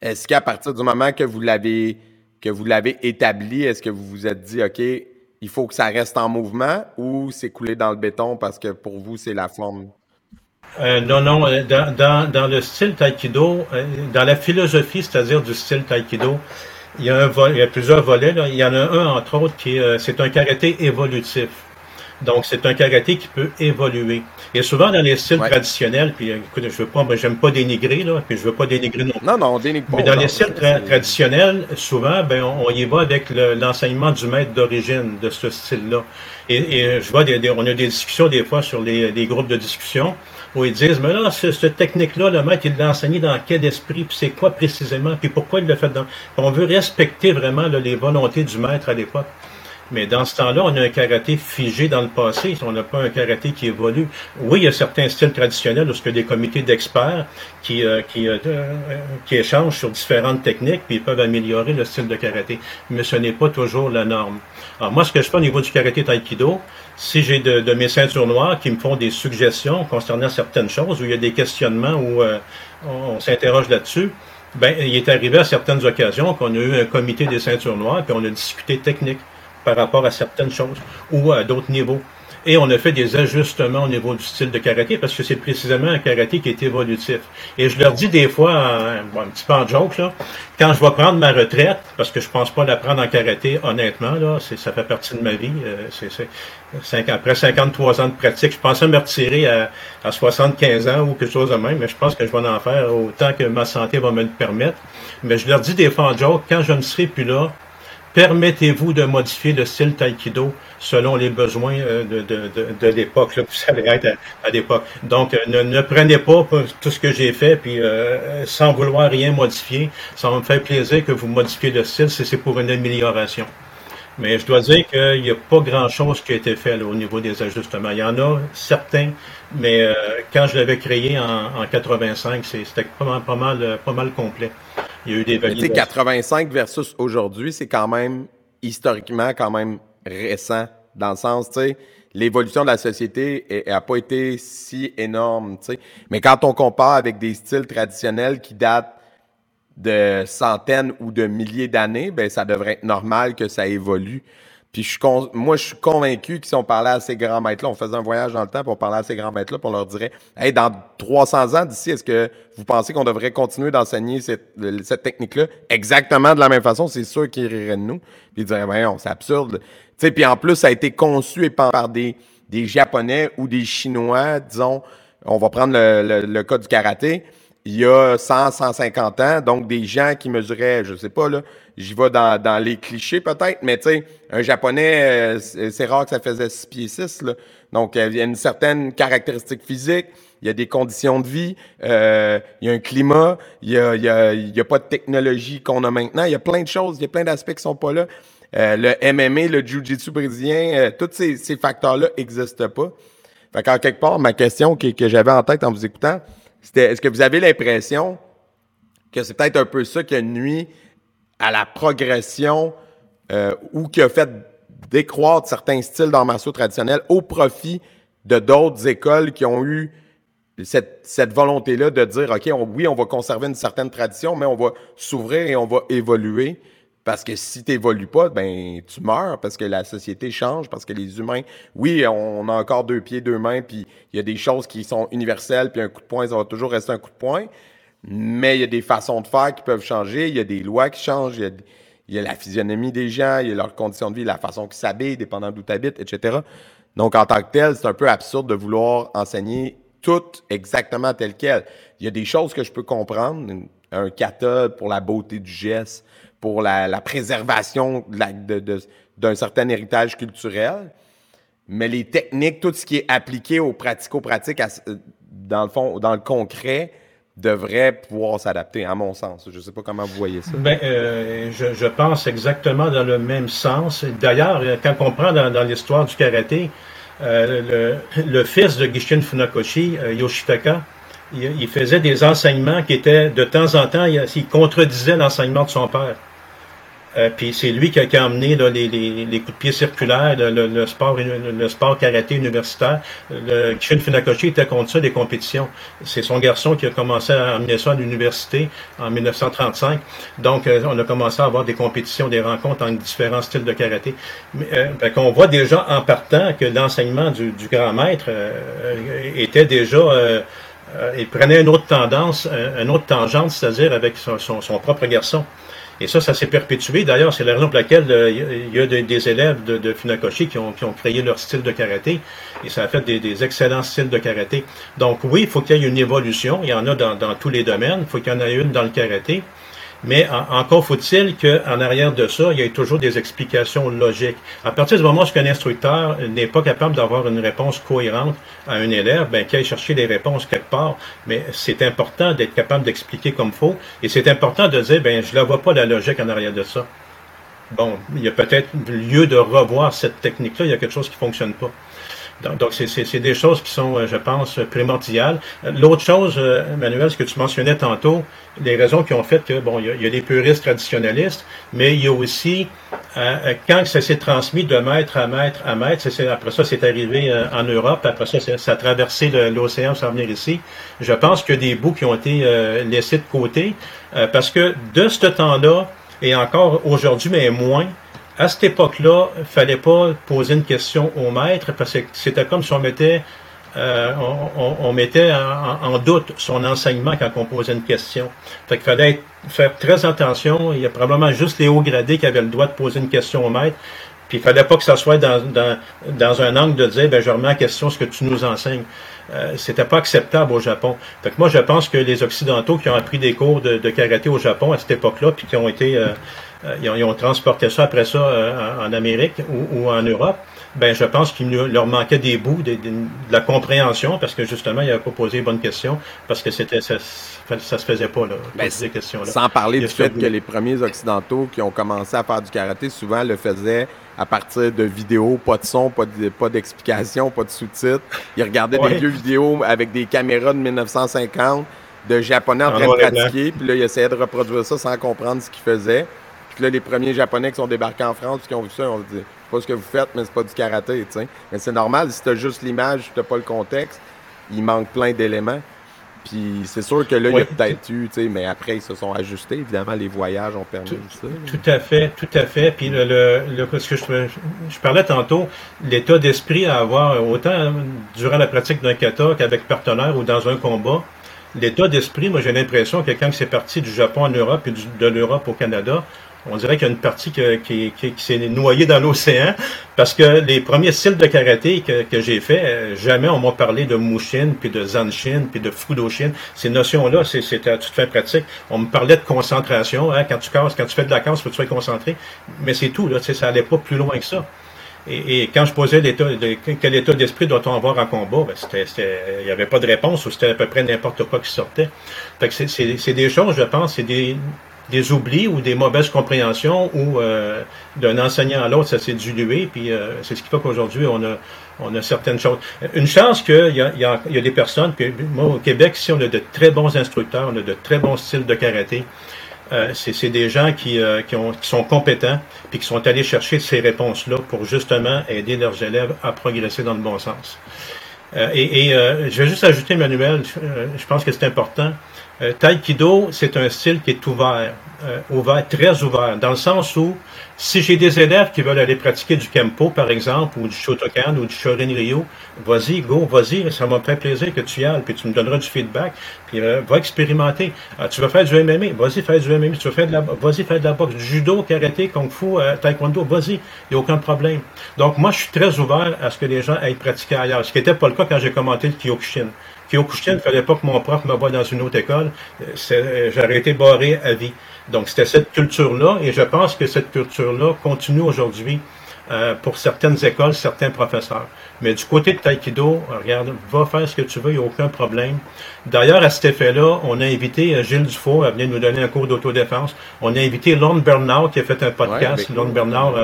Est-ce qu'à partir du moment que vous l'avez que vous l'avez établi, est-ce que vous vous êtes dit, OK, il faut que ça reste en mouvement ou c'est coulé dans le béton parce que pour vous, c'est la forme? Euh, non, non. Euh, dans, dans, le style taïkido, euh, dans la philosophie, c'est-à-dire du style taïkido, il y a, un il y a plusieurs volets. Là. Il y en a un, entre autres, qui est, c'est un karaté évolutif. Donc, c'est un karaté qui peut évoluer. Et souvent, dans les styles traditionnels, puis écoute, je veux pas, j'aime pas dénigrer, là, puis je veux pas dénigrer non Non, non, on dénigre pas. Mais dans les styles traditionnels, souvent, ben, on, y va avec l'enseignement du maître d'origine de ce style-là. Et, je vois, des, on a des discussions des fois sur les, groupes de discussion où ils disent, mais là, cette technique-là, le maître, il l'a enseigné dans quel esprit, puis c'est quoi précisément, puis pourquoi il l'a fait dans... On veut respecter vraiment les volontés du maître à l'époque. Mais dans ce temps-là, on a un karaté figé dans le passé. On n'a pas un karaté qui évolue. Oui, il y a certains styles traditionnels où il y a des comités d'experts qui, euh, qui, euh, euh, qui échangent sur différentes techniques puis ils peuvent améliorer le style de karaté. Mais ce n'est pas toujours la norme. Alors moi, ce que je fais au niveau du karaté taïkido, si j'ai de, de, mes ceintures noires qui me font des suggestions concernant certaines choses, où il y a des questionnements où on, s'interroge là-dessus, ben, il est arrivé à certaines occasions qu'on a eu un comité des ceintures noires puis on a discuté technique par rapport à certaines choses ou à d'autres niveaux. Et on a fait des ajustements au niveau du style de karaté parce que c'est précisément un karaté qui est évolutif. Et je leur dis des fois, un petit peu en joke, là, quand je vais prendre ma retraite, parce que je pense pas la prendre en karaté, honnêtement, là, ça fait partie de ma vie. Euh, c'est, après 53 ans de pratique, je pensais me retirer à, à 75 ans ou quelque chose de même, mais je pense que je vais en faire autant que ma santé va me le permettre. Mais je leur dis des fois en joke, quand je ne serai plus là, Permettez-vous de modifier le style taïkido selon les besoins euh, de, de, de, l'époque, vous savez être à, l'époque. Donc, euh, ne, ne, prenez pas tout ce que j'ai fait, puis euh, sans vouloir rien modifier. Ça me fait plaisir que vous modifiez le style si c'est pour une amélioration. Mais je dois dire qu'il n'y a pas grand-chose qui a été fait au niveau des ajustements. Il y en a certains, mais quand je l'avais créé en, en 85, c'était pas mal, pas mal, pas mal complet. Il y a eu des validations. 85 versus aujourd'hui, c'est quand même historiquement quand même récent dans le sens, tu sais, l'évolution de la société n'a pas été si énorme, tu sais. Mais quand on compare avec des styles traditionnels qui datent de centaines ou de milliers d'années, ben ça devrait être normal que ça évolue. Puis je suis moi, je suis convaincu que si on parlait à ces grands maîtres-là, on faisait un voyage dans le temps pour parler à ces grands maîtres-là, pour leur dirait Hey, dans 300 ans d'ici, est-ce que vous pensez qu'on devrait continuer d'enseigner cette, cette technique-là exactement de la même façon? C'est sûr qu'ils riraient de nous. Puis ils diraient Voyons, c'est absurde. sais puis en plus, ça a été conçu par des, des Japonais ou des Chinois, disons, on va prendre le, le cas du karaté il y a 100, 150 ans, donc des gens qui mesuraient, je sais pas, là, j'y vais dans, dans les clichés peut-être, mais tu sais, un Japonais, euh, c'est rare que ça faisait 6 pieds 6, là. Donc, il y a une certaine caractéristique physique, il y a des conditions de vie, euh, il y a un climat, il y a, il y a, il y a pas de technologie qu'on a maintenant, il y a plein de choses, il y a plein d'aspects qui sont pas là. Euh, le MMA, le Jiu-Jitsu brésilien, euh, tous ces, ces facteurs-là existent pas. Fait qu'en quelque part, ma question que, que j'avais en tête en vous écoutant, est-ce que vous avez l'impression que c'est peut-être un peu ça qui a nuit à la progression euh, ou qui a fait décroître certains styles d'arts traditionnels au profit de d'autres écoles qui ont eu cette, cette volonté-là de dire, OK, oui, on va conserver une certaine tradition, mais on va s'ouvrir et on va évoluer? Parce que si tu n'évolues pas, ben tu meurs parce que la société change, parce que les humains, oui, on a encore deux pieds, deux mains, puis il y a des choses qui sont universelles, puis un coup de poing, ça va toujours rester un coup de poing. Mais il y a des façons de faire qui peuvent changer, il y a des lois qui changent, il y a, la physionomie des gens, il y a leurs conditions de vie, la façon qu'ils s'habillent, dépendant d'où tu habites, etc. Donc, en tant que tel, c'est un peu absurde de vouloir enseigner tout exactement tel quel. Il y a des choses que je peux comprendre, un kata pour la beauté du geste, pour la, préservation d'un certain héritage culturel. Mais les techniques, tout ce qui est appliqué au pratico-pratique, dans le fond, dans le concret, devrait pouvoir s'adapter, à mon sens. Je ne sais pas comment vous voyez ça. Ben, euh, je, pense exactement dans le même sens. D'ailleurs, quand on prend dans, l'histoire du karaté, euh, le, fils de Gishin Funakoshi, euh, Yoshitaka, il, faisait des enseignements qui étaient, de temps en temps, il contredisait l'enseignement de son père. Euh, puis c'est lui qui a, qui a amené là, les, les, les, coups de pied circulaires, le, le, sport, le sport karaté universitaire. Le Kishin Funakoshi était contre ça, des compétitions. C'est son garçon qui a commencé à amener ça à l'université en 1935. Donc, euh, on a commencé à avoir des compétitions, des rencontres entre différents styles de karaté. Mais, euh, ben, on voit déjà en partant que l'enseignement du, du, grand maître était déjà il prenait une autre tendance, une autre tangente, c'est-à-dire avec son, son, son propre garçon. Et ça, ça s'est perpétué. D'ailleurs, c'est la raison pour laquelle euh, il y a des, élèves de, Funakoshi qui ont, qui ont, créé leur style de karaté. Et ça a fait des, excellents styles de karaté. Donc oui, il faut qu'il y ait une évolution. Il y en a dans, dans tous les domaines. Il faut qu'il y en ait une dans le karaté. Mais encore faut-il qu'en arrière de ça, il y ait toujours des explications logiques. À partir du moment où un instructeur n'est pas capable d'avoir une réponse cohérente à un élève, ben, qu'il aille chercher les réponses quelque part. Mais c'est important d'être capable d'expliquer comme faut. Et c'est important de dire, ben, je ne vois pas la logique en arrière de ça. Bon, il y a peut-être lieu de revoir cette technique-là. Il y a quelque chose qui fonctionne pas. Donc, c'est des choses qui sont, euh, je pense, primordiales. L'autre chose, euh, Manuel, ce que tu mentionnais tantôt, les raisons qui ont fait que, bon, il y a, des puristes traditionnalistes, mais il y a aussi, euh, quand ça s'est transmis de maître à maître à maître, après ça, c'est arrivé en Europe, après ça, ça a traversé l'océan sans venir ici. Je pense que des bouts qui ont été laissés de côté, parce que de ce temps-là, et encore aujourd'hui, mais moins, à cette époque-là, il fallait pas poser une question au maître parce que c'était comme si on mettait, euh, on, mettait en, doute son enseignement quand on posait une question. Fait qu'il fallait faire très attention. Il y a probablement juste les hauts gradés qui avaient le droit de poser une question au maître. Puis il fallait pas que ça soit dans, dans, dans un angle de dire, ben, je remets en question ce que tu nous enseignes. Euh, c'était pas acceptable au Japon. Fait que moi, je pense que les Occidentaux qui ont appris des cours de, de karaté au Japon à cette époque-là, puis qui ont été euh, euh, ils, ont, transporté ça après ça euh, en, Amérique ou, en Europe, ben je pense qu'il leur manquait des bouts de, la compréhension parce que justement, il avait pas posé les bonnes questions parce que c'était ça, ça se faisait pas là, ben, ces questions-là. Sans parler du fait que les premiers occidentaux qui ont commencé à faire du karaté souvent le faisaient à partir de vidéos, pas de son, pas d'explication, pas, de sous-titres. Ils regardaient des vieux vidéos avec des caméras de 1950 de japonais en train de pratiquer, puis là ils essayaient de reproduire ça sans comprendre ce qu'ils faisaient. Puis là, les premiers Japonais qui sont débarqués en France, qui ont vu ça, on se dit, pas ce que vous faites, mais c'est pas du karaté, tu sais. Mais c'est normal, si t'as juste l'image, tu t'as pas le contexte, il manque plein d'éléments. Puis c'est sûr que là, il y a peut-être eu, tu sais, mais après, ils se sont ajustés. Évidemment, les voyages ont permis ça. Tout à fait, tout à fait. Puis le, le, ce que je, je parlais tantôt, l'état d'esprit à avoir, autant durant la pratique d'un kata qu'avec partenaire ou dans un combat, l'état d'esprit, moi j'ai l'impression que quand c'est parti du Japon en Europe et de l'Europe au Canada, on dirait qu'il y a une partie qui, s'est noyée dans l'océan parce que les premiers styles de karaté que, j'ai fait, euh, jamais on m'a parlé de Mushin, puis de Zanshin, puis de Fudoshin. Ces notions-là, c'était à toute fin pratique. On me parlait de concentration. Hein, quand tu casses, quand tu fais de la casse, faut que tu sois concentré. Mais c'est tout. Là, ça allait pas plus loin que ça. Et, quand je posais de, quel état d'esprit doit-on avoir en combat, ben il n'y avait pas de réponse ou c'était à peu près n'importe quoi qui sortait. Fait que c'est des choses, je pense, c'est des, des oublis ou des mauvaises compréhensions ou euh, d'un enseignant à l'autre, ça s'est dilué. Puis euh, c'est ce qui fait qu'aujourd'hui, on a, on a certaines choses. Une chance qu'il y a, y, a, y a des personnes, moi au Québec, ici, on a de très bons instructeurs, on a de très bons styles de karaté. Euh, c'est des gens qui, euh, qui, ont, qui, sont compétents puis qui sont allés chercher ces réponses-là pour justement aider leurs élèves à progresser dans le bon sens. Et, je vais juste ajouter, Manuel, je pense que c'est important. Taïkido, c'est un style qui est ouvert, ouvert, très ouvert, dans le sens où si j'ai des élèves qui veulent aller pratiquer du Kempo, par exemple, ou du Shotokan ou du Shorin Ryo, vas-y, go, vas-y, ça me faire plaisir que tu y ailles, puis tu me donneras du feedback, puis euh, va expérimenter. Ah, tu veux faire du MMA, vas-y, fais du MMA. Tu veux faire de la, vas-y, fais de la boxe, du judo, karaté, kung fu, euh, taekwondo, vas-y, il n'y a aucun problème. Donc, moi, je suis très ouvert à ce que les gens aillent pratiquer ailleurs, ce qui n'était pas le cas quand j'ai commenté le Kyokushin. Kyokushin, il ne fallait pas que mon prof me voie dans une autre école. Euh, j'aurais été barré à vie. Donc, c'était cette culture-là, et je pense que cette culture-là continue aujourd'hui euh, pour certaines écoles, certains professeurs. Mais du côté de Taekwondo, regarde, va faire ce que tu veux, il n'y a aucun problème. D'ailleurs, à cet effet-là, on a invité euh, Gilles Dufault à venir nous donner un cours d'autodéfense. On a invité Lon Bernard qui a fait un podcast. Lon Bernard,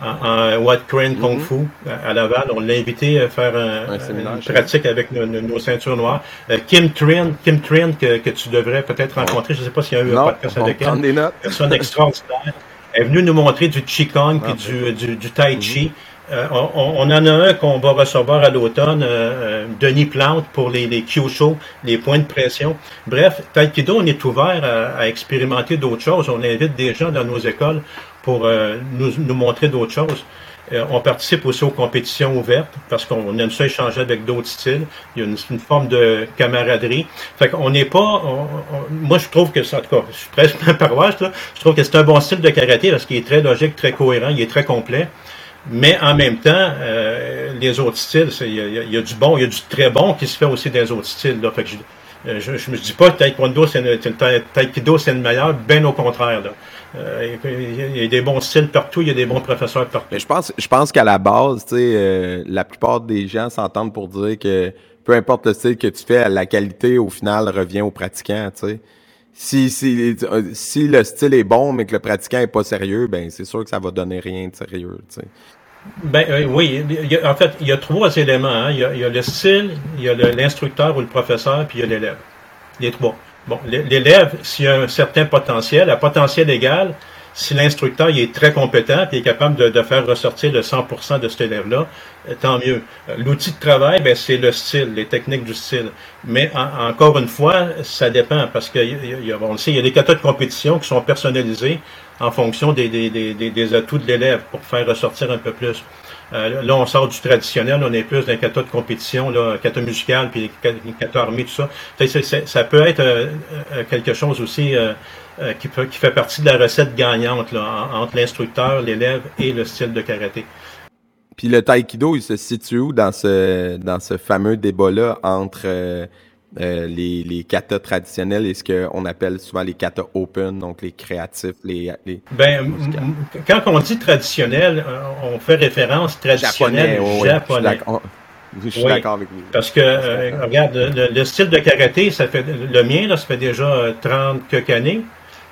en, White Crane Kung mm-hmm. Fu à Laval. On l'a invité à faire un, une pratique avec nos, ceintures noires. Euh, Kim Trin, Kim Trin que, que tu devrais peut-être rencontrer. Je ne sais pas s'il y a eu un podcast avec elle. Personne extraordinaire. Elle est venue nous montrer du Qigong et ah, du, du, du, Tai Chi. Mm-hmm. Euh, on, on, en a un qu'on va recevoir à l'automne, euh, Denis Plante pour les, les Kyosho, les points de pression. Bref, Taekwondo, on est ouvert à, à expérimenter d'autres choses. On invite des gens dans nos écoles pour euh, nous, montrer d'autres choses. Euh, on participe aussi aux compétitions ouvertes parce qu'on aime ça échanger avec d'autres styles. Il y a une, forme de camaraderie. Fait qu'on n'est pas. moi, je trouve que ça, en tout cas, je suis presque un paroisse, là. Je trouve que c'est un bon style de karaté parce qu'il est très logique, très cohérent, il est très complet. Mais en même temps, euh, les autres styles, il y, y, a du bon, il y a du très bon qui se fait aussi des autres styles. Là. Fait que je, je, je me dis pas que Taekwondo c'est Taekwondo c'est le meilleur, bien au contraire. Là. Euh, il y a des bons styles partout, il y a des bons professeurs partout. Mais je pense, je pense qu'à la base, euh, la plupart des gens s'entendent pour dire que peu importe le style que tu fais, la qualité au final revient au pratiquant. Si, si, si le style est bon, mais que le pratiquant est pas sérieux, ben c'est sûr que ça va donner rien de sérieux. Tu sais. Ben euh, oui, en fait, il y a trois éléments. Hein. Il, y a, le style, il y a l'instructeur ou le professeur, puis il y a l'élève. Les trois. Bon, l'élève, s'il a un certain potentiel, à potentiel égal, si l'instructeur est très compétent et est capable de, faire ressortir le 100% de cet élève-là, euh, tant mieux. Euh, l'outil de travail, ben, c'est le style, les techniques du style. Mais encore une fois, ça dépend parce que y a, on sait, il y a des catas de compétition qui sont personnalisés en fonction des, des, des, des atouts de l'élève pour faire ressortir un peu plus. Euh, là, on sort du traditionnel, on est plus d'un kata de compétition, là, kata musical, puis kata armé, tout ça. ça peut être euh, euh, quelque chose aussi qui, peut, qui fait partie de la recette gagnante là, entre l'instructeur, l'élève et le style de karaté. Puis le taïkido, il se situe où dans ce, dans ce fameux débat-là entre euh, les, les katas traditionnels et ce qu'on appelle souvent les katas open, donc les créatifs, les... les ben, quand on dit traditionnel, euh, on fait référence traditionnel japonais. Je suis d'accord avec vous. Parce que, euh, regarde, le, style de karaté, ça fait le mien, là, ça fait déjà 30 quelques années,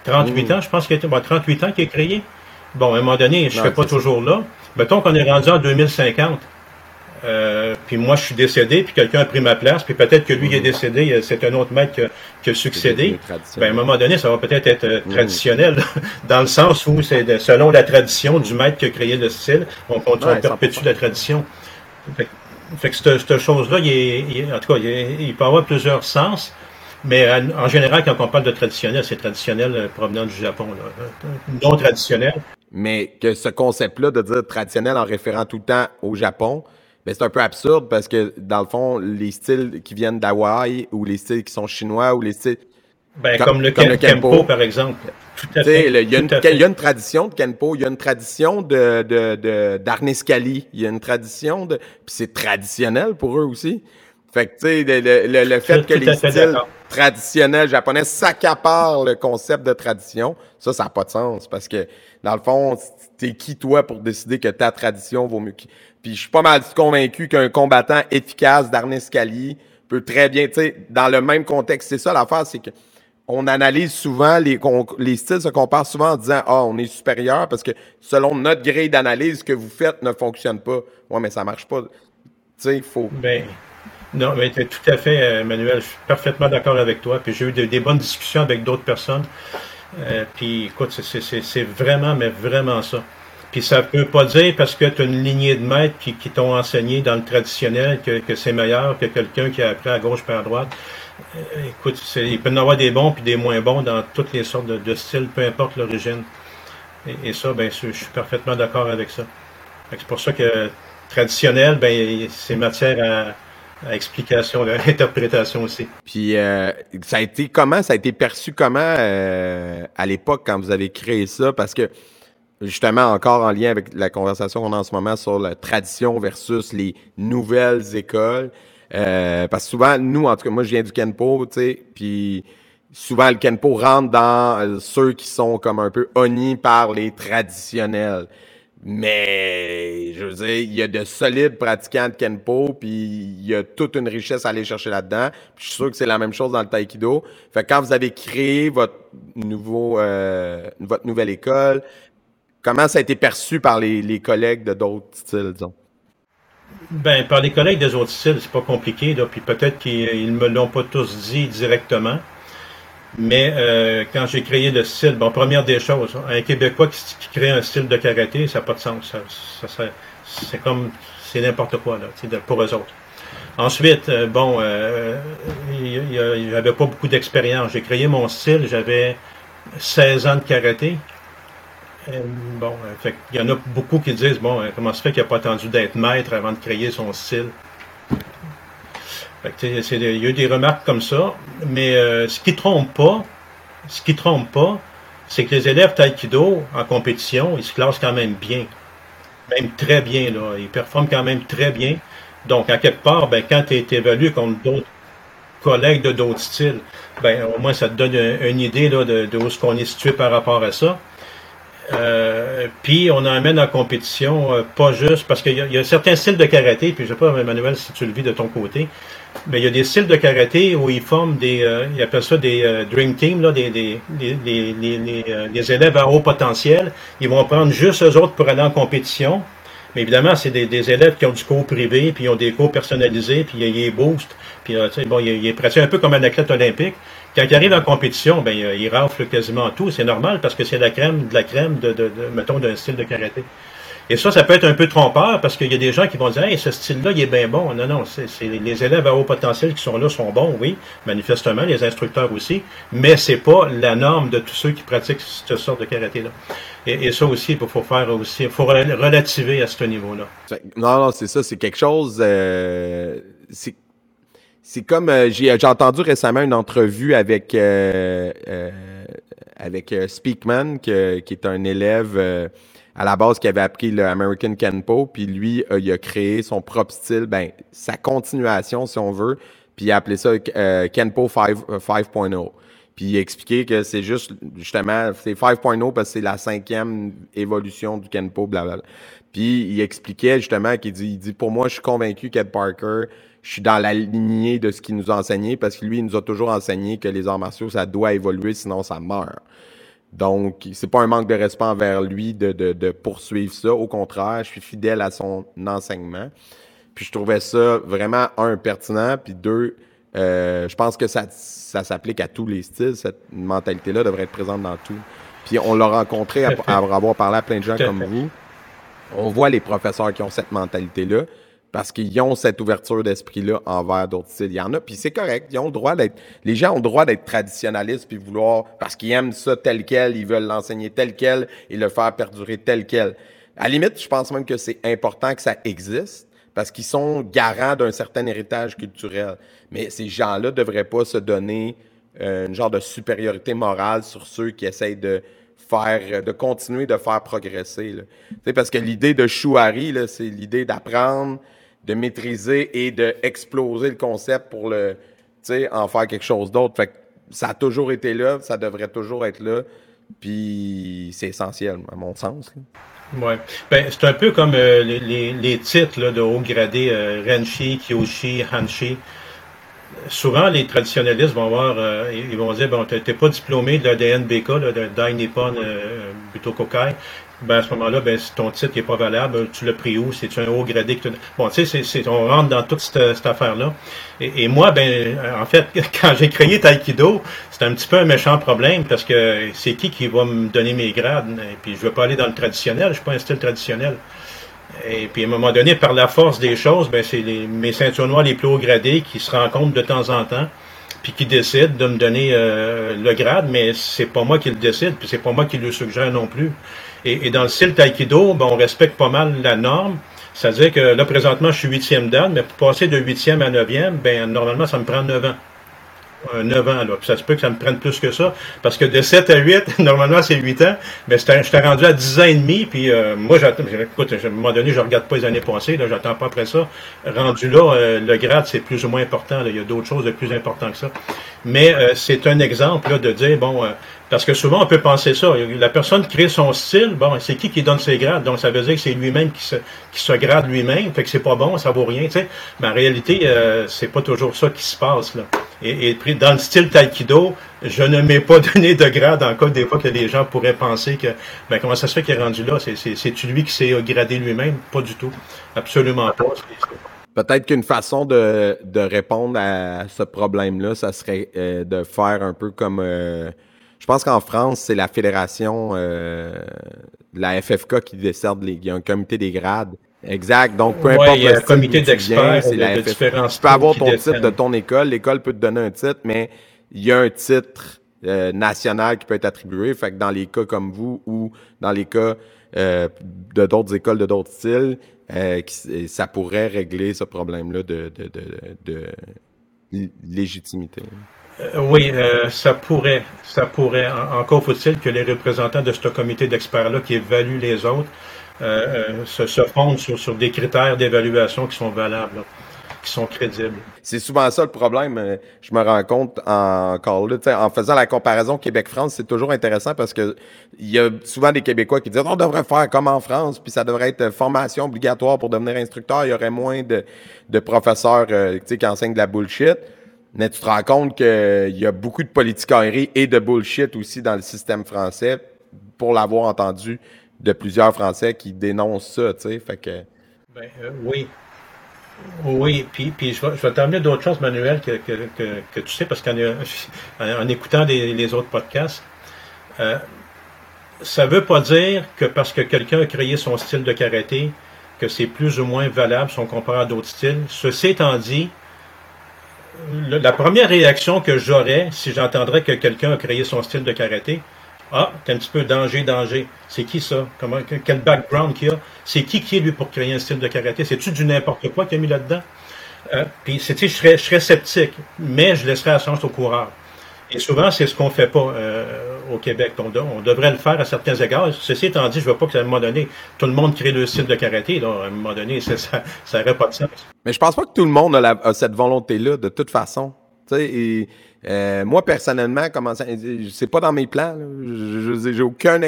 38 mm. ans, je pense qu'il a bon, 38 ans qu'il est créé. Bon, à un moment donné, je ne serai pas toujours là. Mettons qu'on est rendu en 2050. Euh, puis moi, je suis décédé, puis quelqu'un a pris ma place, puis peut-être que lui il est décédé, c'est un autre maître qui a, succédé. Ben, à un moment donné, ça va peut-être être, euh, traditionnel, dans le sens où c'est selon la tradition du maître qui a créé le style, on continue, perpétue la tradition. Fait, que cette, chose-là, il, en tout cas, il, peut avoir plusieurs sens. Mais en général, quand on parle de traditionnel, c'est traditionnel euh, provenant du Japon. Non traditionnel. Mais que ce concept-là de dire traditionnel en référant tout le temps au Japon, ben, c'est un peu absurde parce que, dans le fond, les styles qui viennent d'Hawaï ou les styles qui sont chinois ou les styles. Ben, comme, le, Kenpo, par exemple. Tout à fait. Il y, a une tradition de Kenpo, il y a une tradition de, de, d'Arnescali, il y a une tradition de. Puis c'est traditionnel pour eux aussi. Fait que, tu sais, le, le, fait que les styles traditionnels japonais s'accaparent le concept de tradition, ça, ça n'a pas de sens parce que, dans le fond, t'es qui, toi, pour décider que ta tradition vaut mieux. Puis je suis pas mal convaincu qu'un combattant efficace d'Arnescali peut très bien, tu sais, dans le même contexte. C'est ça l'affaire, c'est que on analyse souvent les, les styles se comparent souvent en disant ah on est supérieur parce que selon notre grille d'analyse ce que vous faites ne fonctionne pas. Ouais mais ça marche pas. Tu sais il faut. Ben, non mais tout à fait Emmanuel, je suis parfaitement d'accord avec toi. Puis j'ai eu des, bonnes discussions avec d'autres personnes. Euh, puis écoute c'est vraiment mais vraiment ça. Puis ça peut pas dire parce que tu as une lignée de maîtres qui, t'ont enseigné dans le traditionnel que, c'est meilleur que quelqu'un qui a appris à gauche puis à droite. Euh, écoute, il peut y en avoir des bons puis des moins bons dans toutes les sortes de, styles, peu importe l'origine. Et, ça, ben, je, suis parfaitement d'accord avec ça. C'est pour ça que traditionnel, ben, c'est matière à, explication, interprétation aussi. Puis euh, ça a été comment, ça a été perçu comment euh, à l'époque quand vous avez créé ça? Parce que justement, encore en lien avec la conversation qu'on a en ce moment sur la tradition versus les nouvelles écoles. Euh, parce souvent, nous, en tout cas, moi, je viens du Kenpo, tu sais, puis souvent, le Kenpo rentre dans euh, ceux qui sont comme un peu honnis par les traditionnels. Mais, je veux dire, il y a de solides pratiquants de Kenpo, puis il y a toute une richesse à aller chercher là-dedans. Puis je suis sûr que c'est la même chose dans le Taekwondo. Fait que quand vous avez créé votre nouveau, euh, votre nouvelle école, comment ça a été perçu par les, les collègues de d'autres styles, disons? Ben, par les collègues des autres styles, c'est pas compliqué, là, puis peut-être qu'ils me l'ont pas tous dit directement. Mais euh, quand j'ai créé le style, bon, première des choses, un Québécois qui, crée un style de karaté, ça n'a pas de sens. Ça, ça, c'est comme, c'est n'importe quoi, là, pour eux autres. Ensuite, euh, bon, euh, j'avais pas beaucoup d'expérience. J'ai créé mon style, j'avais 16 ans de karaté. Euh, bon, euh, il y en a beaucoup qui disent bon, euh, comment se fait qu'il n'a pas attendu d'être maître avant de créer son style? Il y a eu des remarques comme ça, mais ce qui trompe pas, ce qui trompe pas, c'est que les élèves taekwondo en compétition, ils se classent quand même bien, même très bien là, ils performent quand même très bien. Donc à quelque part, ben, quand tu es évalué contre d'autres collègues de d'autres styles, ben au moins ça te donne une, idée là, de, de où est-ce qu'on est situé par rapport à ça. Euh, puis on amène en compétition, euh, pas juste parce qu'il y, a certains styles de karaté, puis je sais pas, Emmanuel, si tu le vis de ton côté, mais il y a des styles de karaté où ils forment des, euh, ils appellent ça des euh, dream team, là, des, des, des, élèves à haut potentiel. Ils vont prendre juste eux autres pour aller en compétition. Mais évidemment, c'est des, élèves qui ont du cours privé, puis ils ont des cours personnalisés, puis ils boostent. Puis, bon, il est presque un peu comme un athlète olympique. Quand il arrive en compétition, ben, il rafle quasiment tout. C'est normal parce que c'est la crème de la crème de, de, de mettons, d'un style de karaté. Et ça, ça peut être un peu trompeur parce qu'il y a des gens qui vont dire Hey, ce style-là, il est bien bon. Non, non, c'est les élèves à haut potentiel qui sont là sont bons, oui, manifestement, les instructeurs aussi, mais c'est pas la norme de tous ceux qui pratiquent cette sorte de karaté-là. Et, ça aussi, il faut faire aussi, faut relativer à ce niveau-là. Non, non, c'est ça, c'est quelque chose. Euh, c'est comme euh, j'ai entendu récemment une entrevue avec euh, euh, avec Speakman qui est un élève à la base qui avait appris le American Kenpo puis lui il a créé son propre style ben sa continuation si on veut puis il a appelé ça Kenpo 5.0 puis il a expliqué que c'est juste justement c'est 5.0 parce que c'est la cinquième évolution du Kenpo blablabla. Puis il expliquait justement qu'il dit il dit pour moi je suis convaincu qu'Ed Parker je suis dans la lignée de ce qu'il nous a enseigné parce que lui, il nous a toujours enseigné que les arts martiaux, ça doit évoluer, sinon ça meurt. Donc, c'est pas un manque de respect envers lui de, de, de, poursuivre ça. Au contraire, je suis fidèle à son enseignement. Puis je trouvais ça vraiment, un, pertinent, puis deux, euh, je pense que ça, ça s'applique à tous les styles. Cette mentalité-là devrait être présente dans tout. Puis on l'a rencontré après avoir parlé à plein de gens comme vous. On voit les professeurs qui ont cette mentalité-là parce qu'ils ont cette ouverture d'esprit-là envers d'autres styles. Il y en a, puis c'est correct. Ils ont le droit d'être. Les gens ont le droit d'être traditionnalistes puis vouloir parce qu'ils aiment ça tel quel, ils veulent l'enseigner tel quel et le faire perdurer tel quel. À la limite, je pense même que c'est important que ça existe parce qu'ils sont garants d'un certain héritage culturel. Mais ces gens-là devraient pas se donner euh, une genre de supériorité morale sur ceux qui essayent de faire, de continuer de faire progresser. Là. Parce que l'idée de Chouari, c'est l'idée d'apprendre, de maîtriser et d'exploser le concept pour le, en faire quelque chose d'autre. Fait que ça a toujours été là, ça devrait toujours être là, puis c'est essentiel, à mon sens. Oui. Ben, c'est un peu comme euh, les, les, titres de haut gradé, euh, Renshi, Kyoshi, Hanshi. Souvent, les traditionnalistes vont voir, euh, ils vont dire, bon, t'es pas diplômé de la DNBK, là, de Dai Nippon Butokokai, ben à ce moment-là, ben, si ton titre n'est pas valable, tu l'as pris où? C'est un haut gradé que Bon, tu sais, c'est, on rentre dans toute cette, affaire-là. Et, moi, ben, en fait, quand j'ai créé Taekwondo, c'est un petit peu un méchant problème parce que c'est qui qui va me donner mes grades? Et puis, je veux pas aller dans le traditionnel, je suis pas un style traditionnel. Et puis, à un moment donné, par la force des choses, ben, c'est mes ceintures noires les plus haut gradés qui se rencontrent de temps en temps puis qui décide de me donner euh, le grade, mais c'est pas moi qui le décide, puis c'est pas moi qui le suggère non plus. Et, dans le style taïkido, ben, on respecte pas mal la norme. C'est-à-dire que là, présentement, je suis huitième dan, mais pour passer de huitième à neuvième, ben, normalement, ça me prend neuf ans. 9 ans. Là. Puis ça se peut que ça me prenne plus que ça. Parce que de 7 à 8, normalement, c'est 8 ans. Mais j'étais rendu à 10 ans et demi. Puis euh, moi, j'attends. Écoute, à un moment donné, je regarde pas les années passées. Là, j'attends pas après ça. Rendu là, euh, le grade, c'est plus ou moins important. Il y a d'autres choses de plus important que ça. Mais euh, c'est un exemple là, de dire, bon, parce que souvent, on peut penser ça. La personne crée son style, bon, c'est qui qui donne ses grades? Donc, ça veut dire que c'est lui-même qui se, qui se grade lui-même, fait que c'est pas bon, ça vaut rien, tu sais. Mais en réalité, euh, c'est pas toujours ça qui se passe, là. Et, et dans le style taïkido, je ne m'ai pas donné de grade en cas des fois que les gens pourraient penser que, ben, comment ça se fait qu'il est rendu là? C'est-tu lui qui s'est gradé lui-même? Pas du tout. Absolument pas. Peut-être qu'une façon de, de, répondre à ce problème-là, ça serait euh, de faire un peu comme... Euh, je pense qu'en France, c'est la fédération, euh, la FFK qui décerne les. Il y a un comité des grades. Exact. Donc, peu importe le comité d'experts, c'est la FFK. Tu peux avoir ton titre de ton école. L'école peut te donner un titre, mais il y a un titre euh, national qui peut être attribué. Fait que dans les cas comme vous ou dans les cas euh, de d'autres écoles de d'autres styles, euh, ça pourrait régler ce problème-là de, de, de, de légitimité. Euh, oui, euh, ça pourrait. Ça pourrait. encore faut-il que les représentants de ce comité d'experts-là qui évaluent les autres euh, se, se, fondent sur, sur des critères d'évaluation qui sont valables, qui sont crédibles. C'est souvent ça le problème. Je me rends compte encore là, en faisant la comparaison Québec-France, c'est toujours intéressant parce que il y a souvent des Québécois qui disent on devrait faire comme en France, puis ça devrait être formation obligatoire pour devenir instructeur. Il y aurait moins de, de professeurs qui enseignent de la bullshit. Mais tu te rends compte qu'il y a beaucoup de politiconnerie et de bullshit aussi dans le système français pour l'avoir entendu de plusieurs Français qui dénoncent ça, tu sais. Fait que. Ben, euh, oui. Oui, puis, puis je vais, je vais d'autres choses, Manuel, que, que, que, tu sais, parce qu'en en, écoutant les autres podcasts, euh, ça veut pas dire que parce que quelqu'un a créé son style de karaté, que c'est plus ou moins valable si on compare à d'autres styles. Ceci étant dit, la première réaction que j'aurais si j'entendrais que quelqu'un a créé son style de karaté, ah, t'es un petit peu danger, danger. C'est qui ça? Comment, quel background qu'il a? C'est qui qui est lui pour créer un style de karaté? C'est-tu du n'importe quoi qu'il a mis là-dedans? Euh, puis, je serais, je serais sceptique, mais je laisserais la chance au coureur. Et souvent, c'est ce qu'on fait pas euh, au Québec. On, on, devrait le faire à certains égards. Ceci étant dit, je veux pas qu'à un moment donné, tout le monde crée le style de karaté. Là. À un moment donné, ça n'aurait pas de sens. Mais je pense pas que tout le monde a, cette volonté-là, de toute façon. Et, euh, moi, personnellement, comment c'est pas dans mes plans. J'ai aucun...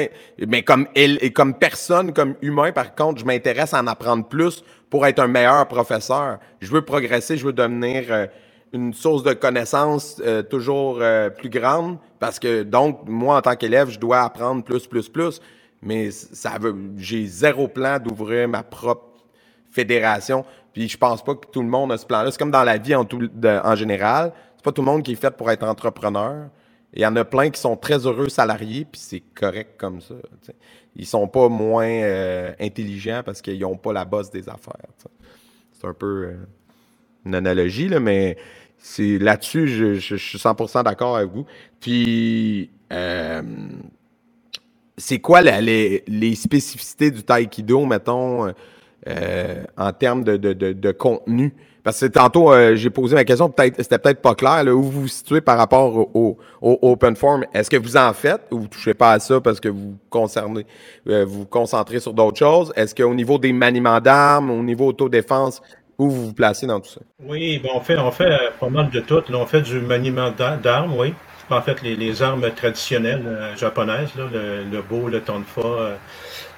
Mais comme, et comme personne, comme humain, par contre, je m'intéresse à en apprendre plus pour être un meilleur professeur. Je veux progresser, je veux devenir... Euh, une source de connaissances euh, toujours euh, plus grande parce que donc moi en tant qu'élève je dois apprendre plus plus plus mais ça veut j'ai zéro plan d'ouvrir ma propre fédération puis je pense pas que tout le monde a ce plan là c'est comme dans la vie en tout en général pas tout le monde qui est fait pour être entrepreneur il y en a plein qui sont très heureux salariés puis c'est correct comme ça t'sais. ils sont pas moins euh, intelligents parce qu'ils ont pas la bosse des affaires c'est un peu une analogie là mais c'est là-dessus, je, suis 100% d'accord avec vous. Puis, euh, c'est quoi les, spécificités du taïkido, mettons, euh, en termes de, contenu? Parce que tantôt, euh, j'ai posé ma question, peut-être c'était peut-être pas clair, où vous vous situez par rapport au, open form. Est-ce que vous en faites ou vous touchez pas à ça parce que vous concernez, vous vous concentrez sur d'autres choses? Est-ce qu'au niveau des maniements d'armes, au niveau autodéfense, où vous vous placez dans tout ça? Oui, ben on fait, on fait euh, pas mal de tout. on fait du maniement d'armes, oui. en fait, les, armes traditionnelles japonaises, le, le bo, le tonfa,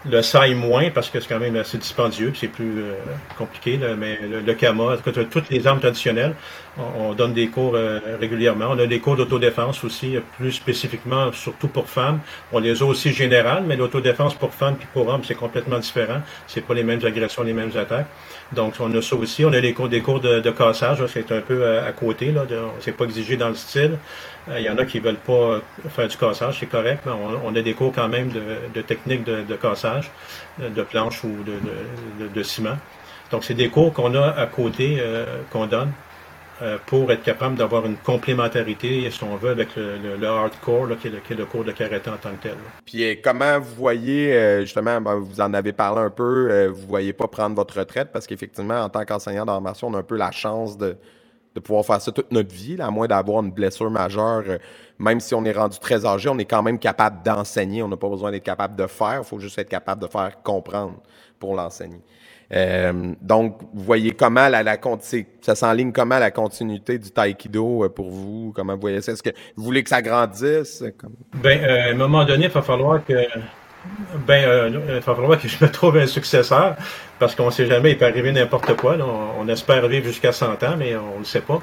le sai moins parce que c'est quand même assez dispendieux, c'est plus euh, compliqué, mais le, le toutes les armes traditionnelles, on, donne des cours euh, régulièrement. On a des cours d'autodéfense aussi, plus spécifiquement, surtout pour femmes. On les a aussi générales, mais l'autodéfense pour femmes puis pour hommes, c'est complètement différent. C'est pas les mêmes agressions, les mêmes attaques. Donc, on a ça aussi. On a cours, des cours de, cassage, c'est un peu à, côté, là. C'est pas exigé dans le style. Il y en a qui veulent pas faire du cassage, c'est correct. On, a des cours quand même de, de techniques de, de, cassage, de planche ou de, ciment. Donc, c'est des cours qu'on a à côté, euh, qu'on donne euh, pour être capable d'avoir une complémentarité, si on veut, avec le, hardcore, qui, est le, cours de karaté en tant que tel. Puis euh, comment vous voyez, justement, ben, vous en avez parlé un peu, vous ne voyez pas prendre votre retraite parce qu'effectivement, en tant qu'enseignant d'armation, on a un peu la chance de, de pouvoir faire ça toute notre vie, à moins d'avoir une blessure majeure. Euh, même si on est rendu très âgé, on est quand même capable d'enseigner. On n'a pas besoin d'être capable de faire, il faut juste être capable de faire comprendre pour l'enseigner. Euh, donc, vous voyez comment la, ça s'enligne comment la continuité du taïkido euh, pour vous? Comment vous voyez ça? Est-ce que vous voulez que ça grandisse? Ben, à un moment donné, il va falloir que ben, euh, il va falloir que je me trouve un successeur, parce qu'on ne sait jamais, il peut arriver n'importe quoi. On, espère vivre jusqu'à 100 ans, mais on ne le sait pas.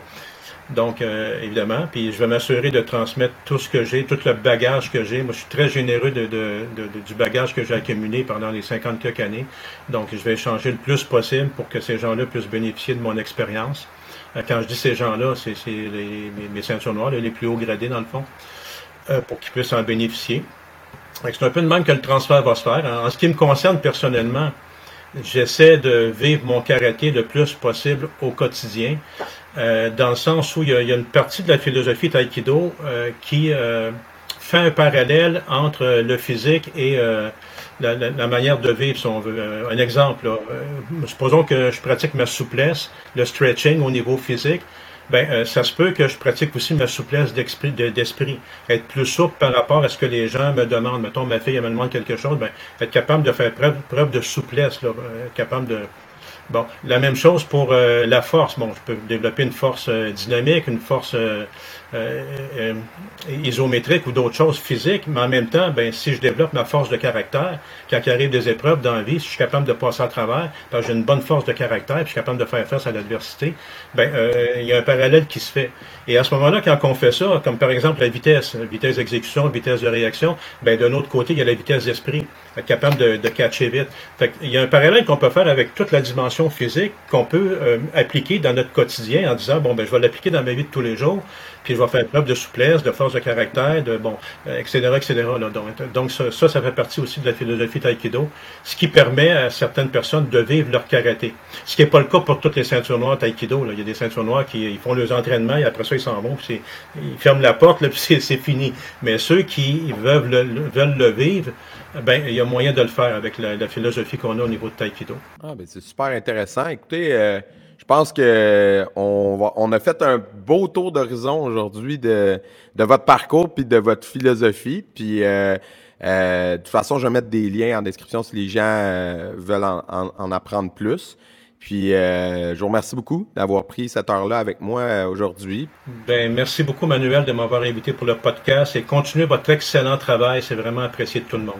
Donc, euh, évidemment, puis je vais m'assurer de transmettre tout ce que j'ai, tout le bagage que j'ai. Moi, je suis très généreux de, du bagage que j'ai accumulé pendant les 50 quelques années. Donc, je vais échanger le plus possible pour que ces gens-là puissent bénéficier de mon expérience. Euh, quand je dis ces gens-là, c'est mes, ceintures noires, les plus hauts gradés, dans le fond, pour qu'ils puissent en bénéficier. C'est un peu de même que le transfert va se faire. En ce qui me concerne personnellement, j'essaie de vivre mon karaté le plus possible au quotidien, euh, dans le sens où il y, a, une partie de la philosophie taïkido euh, qui euh, fait un parallèle entre le physique et la, la, manière de vivre, si on veut. un exemple, supposons que je pratique ma souplesse, le stretching au niveau physique ben euh, ça se peut que je pratique aussi ma souplesse d'esprit, d'esprit, être plus souple par rapport à ce que les gens me demandent. Mettons, ma fille elle me demande quelque chose, ben être capable de faire preuve, preuve de souplesse, là, euh, capable de Bon, la même chose pour euh, la force. Bon, je peux développer une force dynamique, une force euh, euh, isométrique ou d'autres choses physiques, mais en même temps, ben, si je développe ma force de caractère, quand il arrive des épreuves dans la vie, si je suis capable de passer à travers, parce que j'ai une bonne force de caractère, puis je suis capable de faire face à l'adversité, ben, euh, il y a un parallèle qui se fait. Et à ce moment-là, quand on fait ça, comme par exemple la vitesse, vitesse d'exécution, vitesse de réaction, ben, d'un autre côté, il y a la vitesse d'esprit, être capable de, de catcher vite. Fait il y a un parallèle qu'on peut faire avec toute la dimension physique qu'on peut appliquer dans notre quotidien en disant, bon, ben, je vais l'appliquer dans ma vie de tous les jours, puis je vais faire preuve de souplesse, de force de caractère, de bon, etc., euh, etc. Donc, donc ça, ça, fait partie aussi de la philosophie taïkido, ce qui permet à certaines personnes de vivre leur karaté. Ce qui n'est pas le cas pour toutes les ceintures noires taïkido. Il y a des ceintures noires qui ils font leurs entraînements et après ça ils s'en vont, puis ils ferment la porte, là, puis c'est fini. Mais ceux qui veulent le, veulent le vivre, ben il y a moyen de le faire avec la, philosophie qu'on a au niveau de taïkido. Ah, ben c'est super intéressant. Écoutez. Euh, je pense que on, on a fait un beau tour d'horizon aujourd'hui de, de votre parcours puis de votre philosophie. Puis euh, euh, de toute façon, je vais mettre des liens en description si les gens euh, veulent en, en, apprendre plus. Puis je vous remercie beaucoup d'avoir pris cette heure-là avec moi aujourd'hui. Ben merci beaucoup Manuel de m'avoir invité pour le podcast et continuez votre excellent travail, c'est vraiment apprécié de tout le monde.